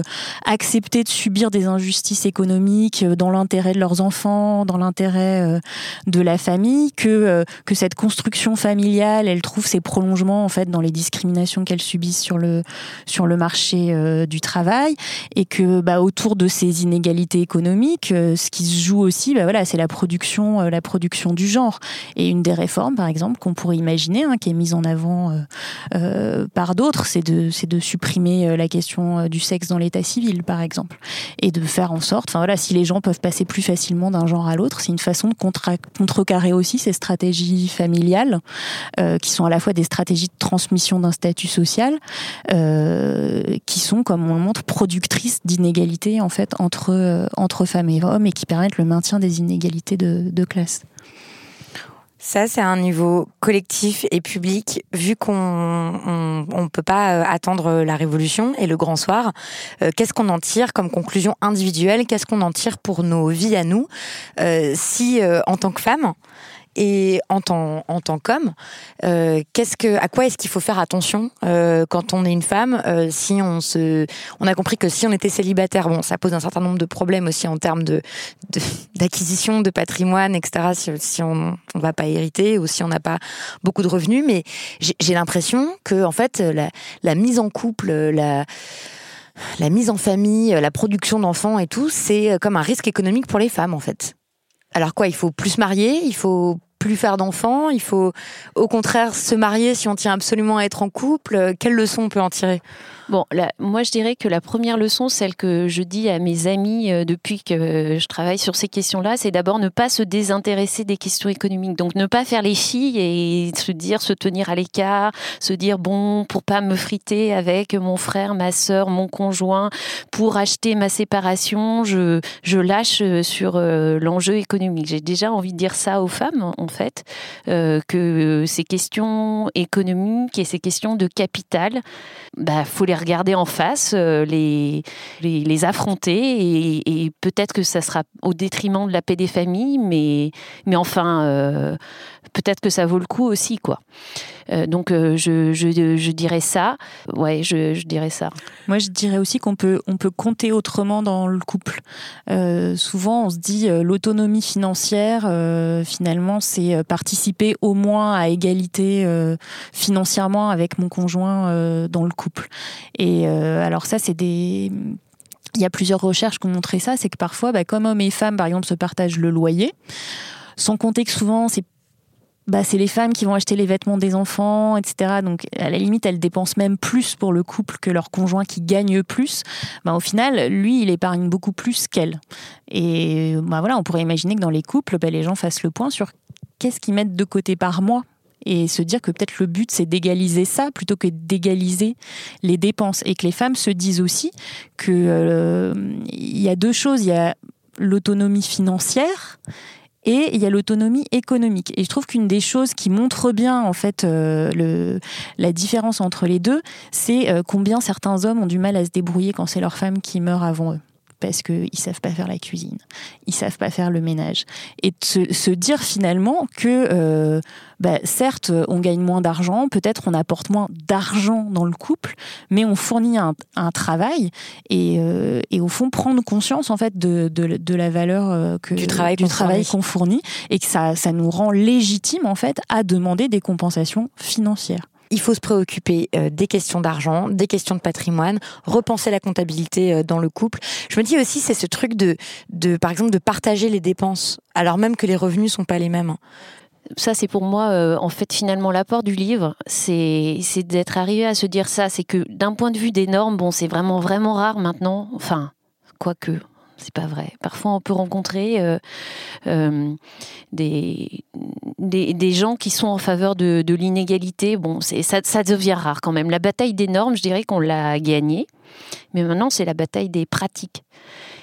[SPEAKER 3] accepter de subir des injustices économiques dans l'intérêt de leurs enfants, dans l'intérêt de la famille, que que cette construction familiale, elle trouve ses prolongements en fait dans les discriminations qu'elle subissent sur le sur le marché du travail. Et que bah autour de ces inégalités économiques, euh, ce qui se joue aussi, bah voilà, c'est la production, euh, la production du genre. Et une des réformes, par exemple, qu'on pourrait imaginer, hein, qui est mise en avant euh, par d'autres, c'est de, supprimer la question du sexe dans l'état civil, par exemple, et de faire en sorte, enfin voilà, si les gens peuvent passer plus facilement d'un genre à l'autre, c'est une façon de contrecarrer aussi ces stratégies familiales, qui sont à la fois des stratégies de transmission d'un statut social, qui sont, comme on le montre, productrices d'inégalités en fait entre, euh, entre femmes et hommes et qui permettent le maintien des inégalités de, classe.
[SPEAKER 2] Ça, c'est un niveau collectif et public, vu qu'on ne peut pas euh, attendre la révolution et le grand soir. Euh, qu'est-ce qu'on en tire comme conclusion individuelle? Qu'est-ce qu'on en tire pour nos vies à nous? Si, en tant que femme, et en tant, en tant qu'homme, euh, qu'est-ce que, à quoi est-ce qu'il faut faire attention euh, quand on est une femme euh, Si on se, on a compris que si on était célibataire, bon, ça pose un certain nombre de problèmes aussi en termes de d'acquisition de, patrimoine, etc. Si, on ne va pas hériter ou si on n'a pas beaucoup de revenus, mais j'ai l'impression que en fait la, mise en couple, la mise en famille, la production d'enfants et tout, c'est comme un risque économique pour les femmes en fait. Alors quoi, il faut plus marier, il faut plus faire d'enfants, il faut au contraire se marier si on tient absolument à être en couple. Quelle leçon on peut en tirer?
[SPEAKER 4] Bon, moi je dirais que la première leçon, celle que je dis à mes amis euh, depuis que je travaille sur ces questions-là, c'est d'abord ne pas se désintéresser des questions économiques. Donc ne pas faire les filles et se dire, se tenir à l'écart, se dire bon, pour pas me friter avec mon frère, ma sœur, mon conjoint, pour acheter ma séparation, je, je lâche sur euh, l'enjeu économique. J'ai déjà envie de dire ça aux femmes, en fait, euh, que ces questions économiques et ces questions de capital, bah faut les regarder en face, euh, les, les, affronter et, peut-être que ça sera au détriment de la paix des familles, mais, mais enfin, euh, peut-être que ça vaut le coup aussi, quoi. Euh, donc je, je, dirais ça. Ouais, je, dirais ça.
[SPEAKER 3] Moi, je dirais aussi qu'on peut, on peut compter autrement dans le couple. souvent, on se dit l'autonomie financière, finalement, c'est participer au moins à égalité financièrement avec mon conjoint dans le couple. Et euh, alors ça, c'est des il y a plusieurs recherches qui ont montré ça, c'est que parfois, bah, comme hommes et femmes, par exemple, se partagent le loyer, sans compter que souvent, c'est bah, c'est les femmes qui vont acheter les vêtements des enfants, etc. Donc, à la limite, elles dépensent même plus pour le couple que leur conjoint qui gagne plus. Bah, au final, lui, il épargne beaucoup plus qu'elle. Et bah, voilà, on pourrait imaginer que dans les couples, les gens fassent le point sur qu'est-ce qu'ils mettent de côté par mois et se dire que peut-être le but c'est d'égaliser ça plutôt que d'égaliser les dépenses et que les femmes se disent aussi que euh, il y a deux choses, il y a l'autonomie financière et il y a l'autonomie économique. Et je trouve qu'une des choses qui montre bien en fait euh, la différence entre les deux, c'est euh, combien certains hommes ont du mal à se débrouiller quand c'est leur femme qui meurt avant eux parce qu'ils savent pas faire la cuisine, ils savent pas faire le ménage. Et de se, dire finalement que, euh, bah, certes, on gagne moins d'argent, peut-être on apporte moins d'argent dans le couple, mais on fournit un, travail et, euh, et, au fond prendre conscience en fait de, de, la valeur euh, que,
[SPEAKER 2] du travail
[SPEAKER 3] qu'on fournit. et que ça, ça nous rend légitime en fait à demander des compensations financières
[SPEAKER 2] il faut se préoccuper euh, des questions d'argent, des questions de patrimoine, repenser la comptabilité euh, dans le couple. Je me dis aussi, c'est ce truc de, de, par exemple, de partager les dépenses, alors même que les revenus sont pas les mêmes.
[SPEAKER 4] Ça, c'est pour moi, euh, en fait, finalement, l'apport du livre, c'est d'être arrivé à se dire ça. C'est que d'un point de vue des normes, bon, c'est vraiment, vraiment rare maintenant. Enfin, quoique, c'est pas vrai. Parfois, on peut rencontrer euh, euh, des, des, gens qui sont en faveur de, l'inégalité. Bon, ça, ça devient rare quand même. La bataille des normes, je dirais qu'on l'a gagnée, mais maintenant, c'est la bataille des pratiques.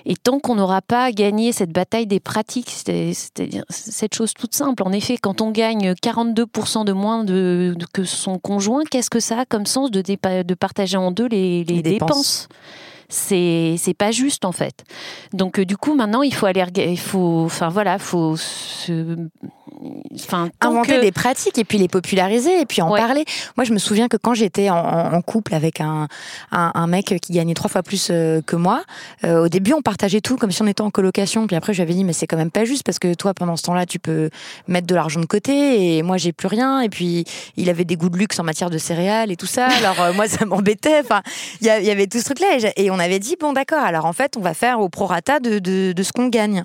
[SPEAKER 4] Et tant qu'on n'aura pas gagné cette bataille des pratiques, c'est-à-dire cette chose toute simple, en effet, quand on gagne 42% de moins de, que son conjoint, qu'est-ce que ça a comme sens de, de partager en deux les, dépenses? C'est c'est pas juste en fait. Donc du coup maintenant il faut aller il faut enfin voilà faut se
[SPEAKER 2] enfin, inventer des pratiques et puis les populariser et puis en parler. Moi, je me souviens que quand j'étais en, couple avec un, un, mec qui gagnait trois fois plus euh, que moi, euh, au début, on partageait tout comme si on était en colocation. Puis après, je lui avais dit, mais c'est quand même pas juste parce que toi, pendant ce temps-là, tu peux mettre de l'argent de côté et moi, j'ai plus rien. Et puis, il avait des goûts de luxe en matière de céréales et tout ça. Alors, euh, moi, ça m'embêtait. Enfin, il y, avait tout ce truc-là. Et, on avait dit, bon, d'accord, alors en fait, on va faire au prorata de, de, de ce qu'on gagne.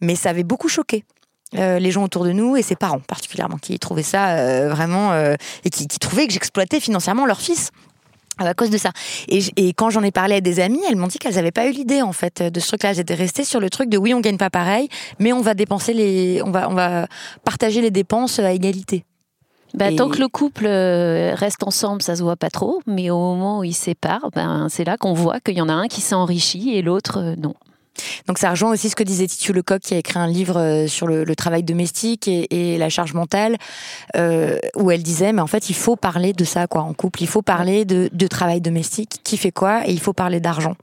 [SPEAKER 2] Mais ça avait beaucoup choqué. Euh, les gens autour de nous et ses parents particulièrement qui trouvaient ça euh, vraiment euh, et qui, trouvaient que j'exploitais financièrement leur fils à cause de ça. Et, quand j'en ai parlé à des amies, elles m'ont dit qu'elles n'avaient pas eu l'idée en fait de ce truc-là. J'étais restée sur le truc de oui, on gagne pas pareil, mais on va dépenser les, on va, on va partager les dépenses à égalité.
[SPEAKER 4] Bah, Tant que le couple reste ensemble, ça se voit pas trop, mais au moment où ils séparent, ben, c'est là qu'on voit qu'il y en a un qui s'est enrichi et l'autre non.
[SPEAKER 2] Donc ça rejoint aussi ce que disait Titu Lecoq qui a écrit un livre euh, sur le, travail domestique et, la charge mentale, euh, où elle disait mais en fait il faut parler de ça quoi en couple, il faut parler de, travail domestique, qui fait quoi? Et il faut parler d'argent.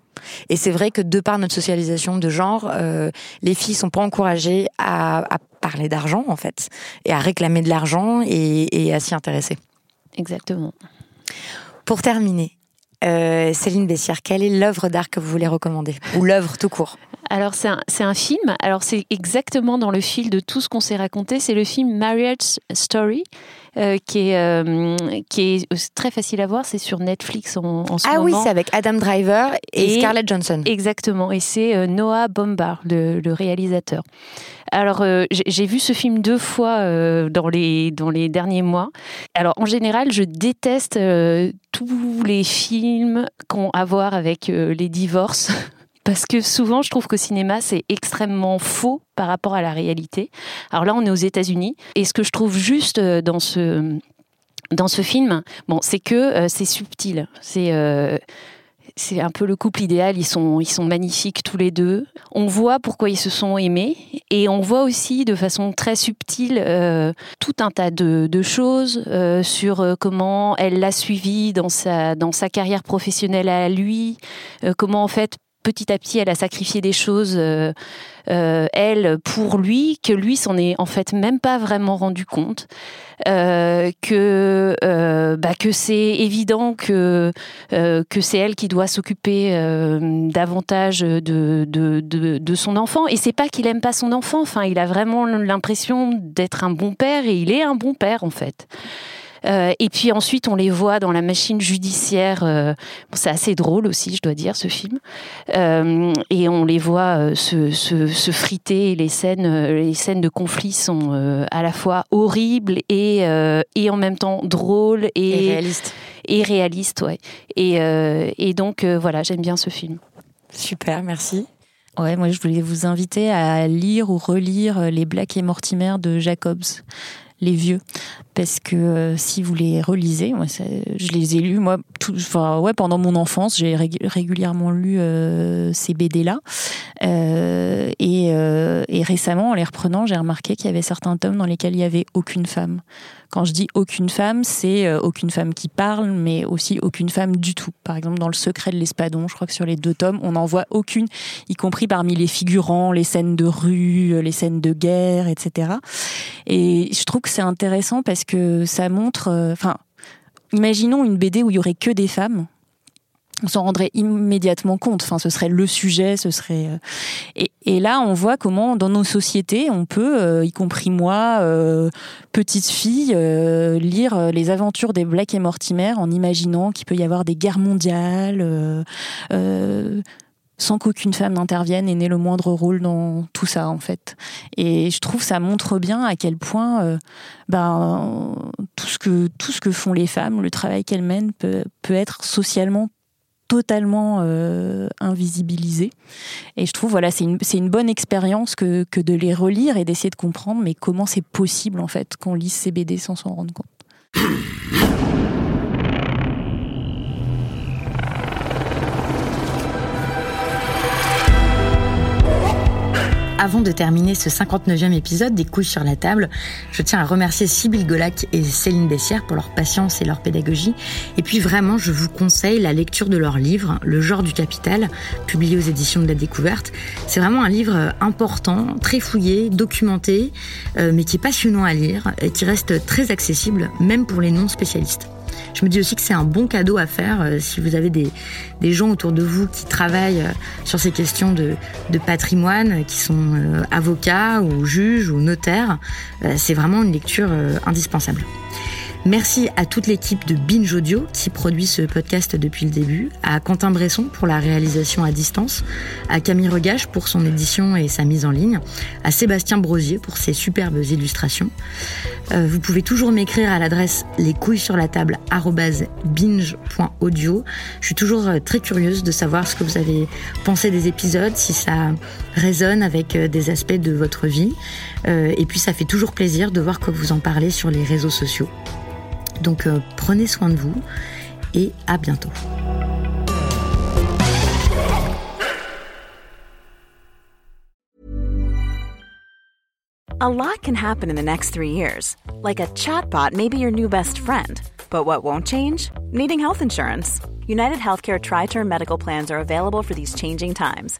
[SPEAKER 2] Et c'est vrai que de par notre socialisation de genre, euh, les filles sont pas encouragées à, parler d'argent en fait et à réclamer de l'argent et, à s'y intéresser.
[SPEAKER 4] Exactement.
[SPEAKER 2] Pour terminer, Céline Bessière, quelle est l'œuvre d'art que vous voulez recommander Ou l'œuvre tout court?
[SPEAKER 4] Alors c'est un, un, film, alors c'est exactement dans le fil de tout ce qu'on s'est raconté, c'est le film Marriage Story. Euh, qui, est, euh, qui est très facile à voir, c'est sur Netflix en, en ce
[SPEAKER 2] moment.
[SPEAKER 4] Ah
[SPEAKER 2] oui, c'est avec Adam Driver et, Scarlett Johansson.
[SPEAKER 4] Exactement, et c'est euh, Noah Bombard, le, le réalisateur. Alors, j'ai vu ce film deux fois dans, les, dans les derniers mois. Alors, en général, je déteste tous les films qui ont à voir avec les divorces. parce que souvent je trouve qu'au cinéma c'est extrêmement faux par rapport à la réalité. Alors là on est aux États-Unis et ce que je trouve juste euh, dans ce dans ce film, bon, c'est que euh, c'est subtil. C'est euh, c'est un peu le couple idéal. Ils sont, ils sont magnifiques tous les deux. On voit pourquoi ils se sont aimés et on voit aussi de façon très subtile tout un tas de, de choses sur comment elle l'a suivi dans sa, dans sa carrière professionnelle à lui, comment en fait petit à petit, elle a sacrifié des choses, euh, euh, elle, pour lui, que lui s'en est en fait même pas vraiment rendu compte. Euh, que bah, que c'est évident que c'est elle qui doit s'occuper davantage de, son enfant et c'est pas qu'il aime pas son enfant enfin il a vraiment l'impression d'être un bon père et il est un bon père en fait euh, et puis ensuite, on les voit dans la machine judiciaire. Euh, c'est assez drôle aussi, je dois dire, ce film. Euh, et on les voit se, se, friter. Les scènes, les scènes de conflit sont à la fois horribles et, et en même temps drôles
[SPEAKER 2] et, et réalistes.
[SPEAKER 4] Et réalistes, ouais. Et, et donc, voilà, j'aime bien ce film.
[SPEAKER 2] Super, merci.
[SPEAKER 3] Ouais, moi je voulais vous inviter à lire ou relire Les Black et Mortimer de Jacobs les vieux parce que euh, si vous les relisez, je les ai lus moi pendant mon enfance, j'ai régulièrement lu euh, ces BD là euh, et, et, récemment en les reprenant, j'ai remarqué qu'il y avait certains tomes dans lesquels il y avait aucune femme. Quand je dis aucune femme, c'est aucune femme qui parle, mais aussi aucune femme du tout. Par exemple, dans Le Secret de l'Espadon, je crois que sur les deux tomes, on n'en voit aucune, y compris parmi les figurants, les scènes de rue, les scènes de guerre, etc. Et je trouve que c'est intéressant parce que ça montre, euh, enfin, imaginons une BD où il y aurait que des femmes. On s'en rendrait immédiatement compte. Ce serait le sujet, ce serait. Euh, et, là, on voit comment dans nos sociétés, on peut, euh, y compris moi, petite fille, lire les aventures des Black et Mortimer en imaginant qu'il peut y avoir des guerres mondiales sans qu'aucune femme n'intervienne et n'ait le moindre rôle dans tout ça en fait. Et je trouve ça montre bien à quel point euh, ben, tout, ce que, tout ce que font les femmes, le travail qu'elles mènent peut, être socialement totalement euh, invisibilisé. Et je trouve, voilà, c'est une, une, bonne expérience que, que de les relire et d'essayer de comprendre, mais comment c'est possible en fait qu'on lise ces BD sans s'en rendre compte.
[SPEAKER 2] Avant de terminer ce 59e épisode des couilles sur la table, je tiens à remercier Sybille Golac et Céline Bessière pour leur patience et leur pédagogie. Et puis vraiment, je vous conseille la lecture de leur livre, Le genre du capital, publié aux éditions de la découverte. C'est vraiment un livre important, très fouillé, documenté, euh, mais qui est passionnant à lire et qui reste très accessible, même pour les non spécialistes. Je me dis aussi que c'est un bon cadeau à faire euh, si vous avez des, gens autour de vous qui travaillent euh, sur ces questions de, patrimoine, qui sont euh, avocats ou juges ou notaires. c'est vraiment une lecture indispensable. Merci à toute l'équipe de Binge Audio qui produit ce podcast depuis le début, à Quentin Bresson pour la réalisation à distance, à Camille Regage pour son édition et sa mise en ligne, à Sébastien Brosier pour ses superbes illustrations. Euh, vous pouvez toujours m'écrire à l'adresse les couilles sur la table binge.audio. Je suis toujours euh, très curieuse de savoir ce que vous avez pensé des épisodes, si ça résonne avec euh, des aspects de votre vie. et puis ça fait toujours plaisir de voir que vous en parlez sur les réseaux sociaux. Donc euh, prenez soin de vous et à bientôt.
[SPEAKER 7] A lot can happen in the next three years. Like a chatbot may be your new best friend. But what won't change? Needing health insurance. United Healthcare Tri Term Medical Plans are available for these changing times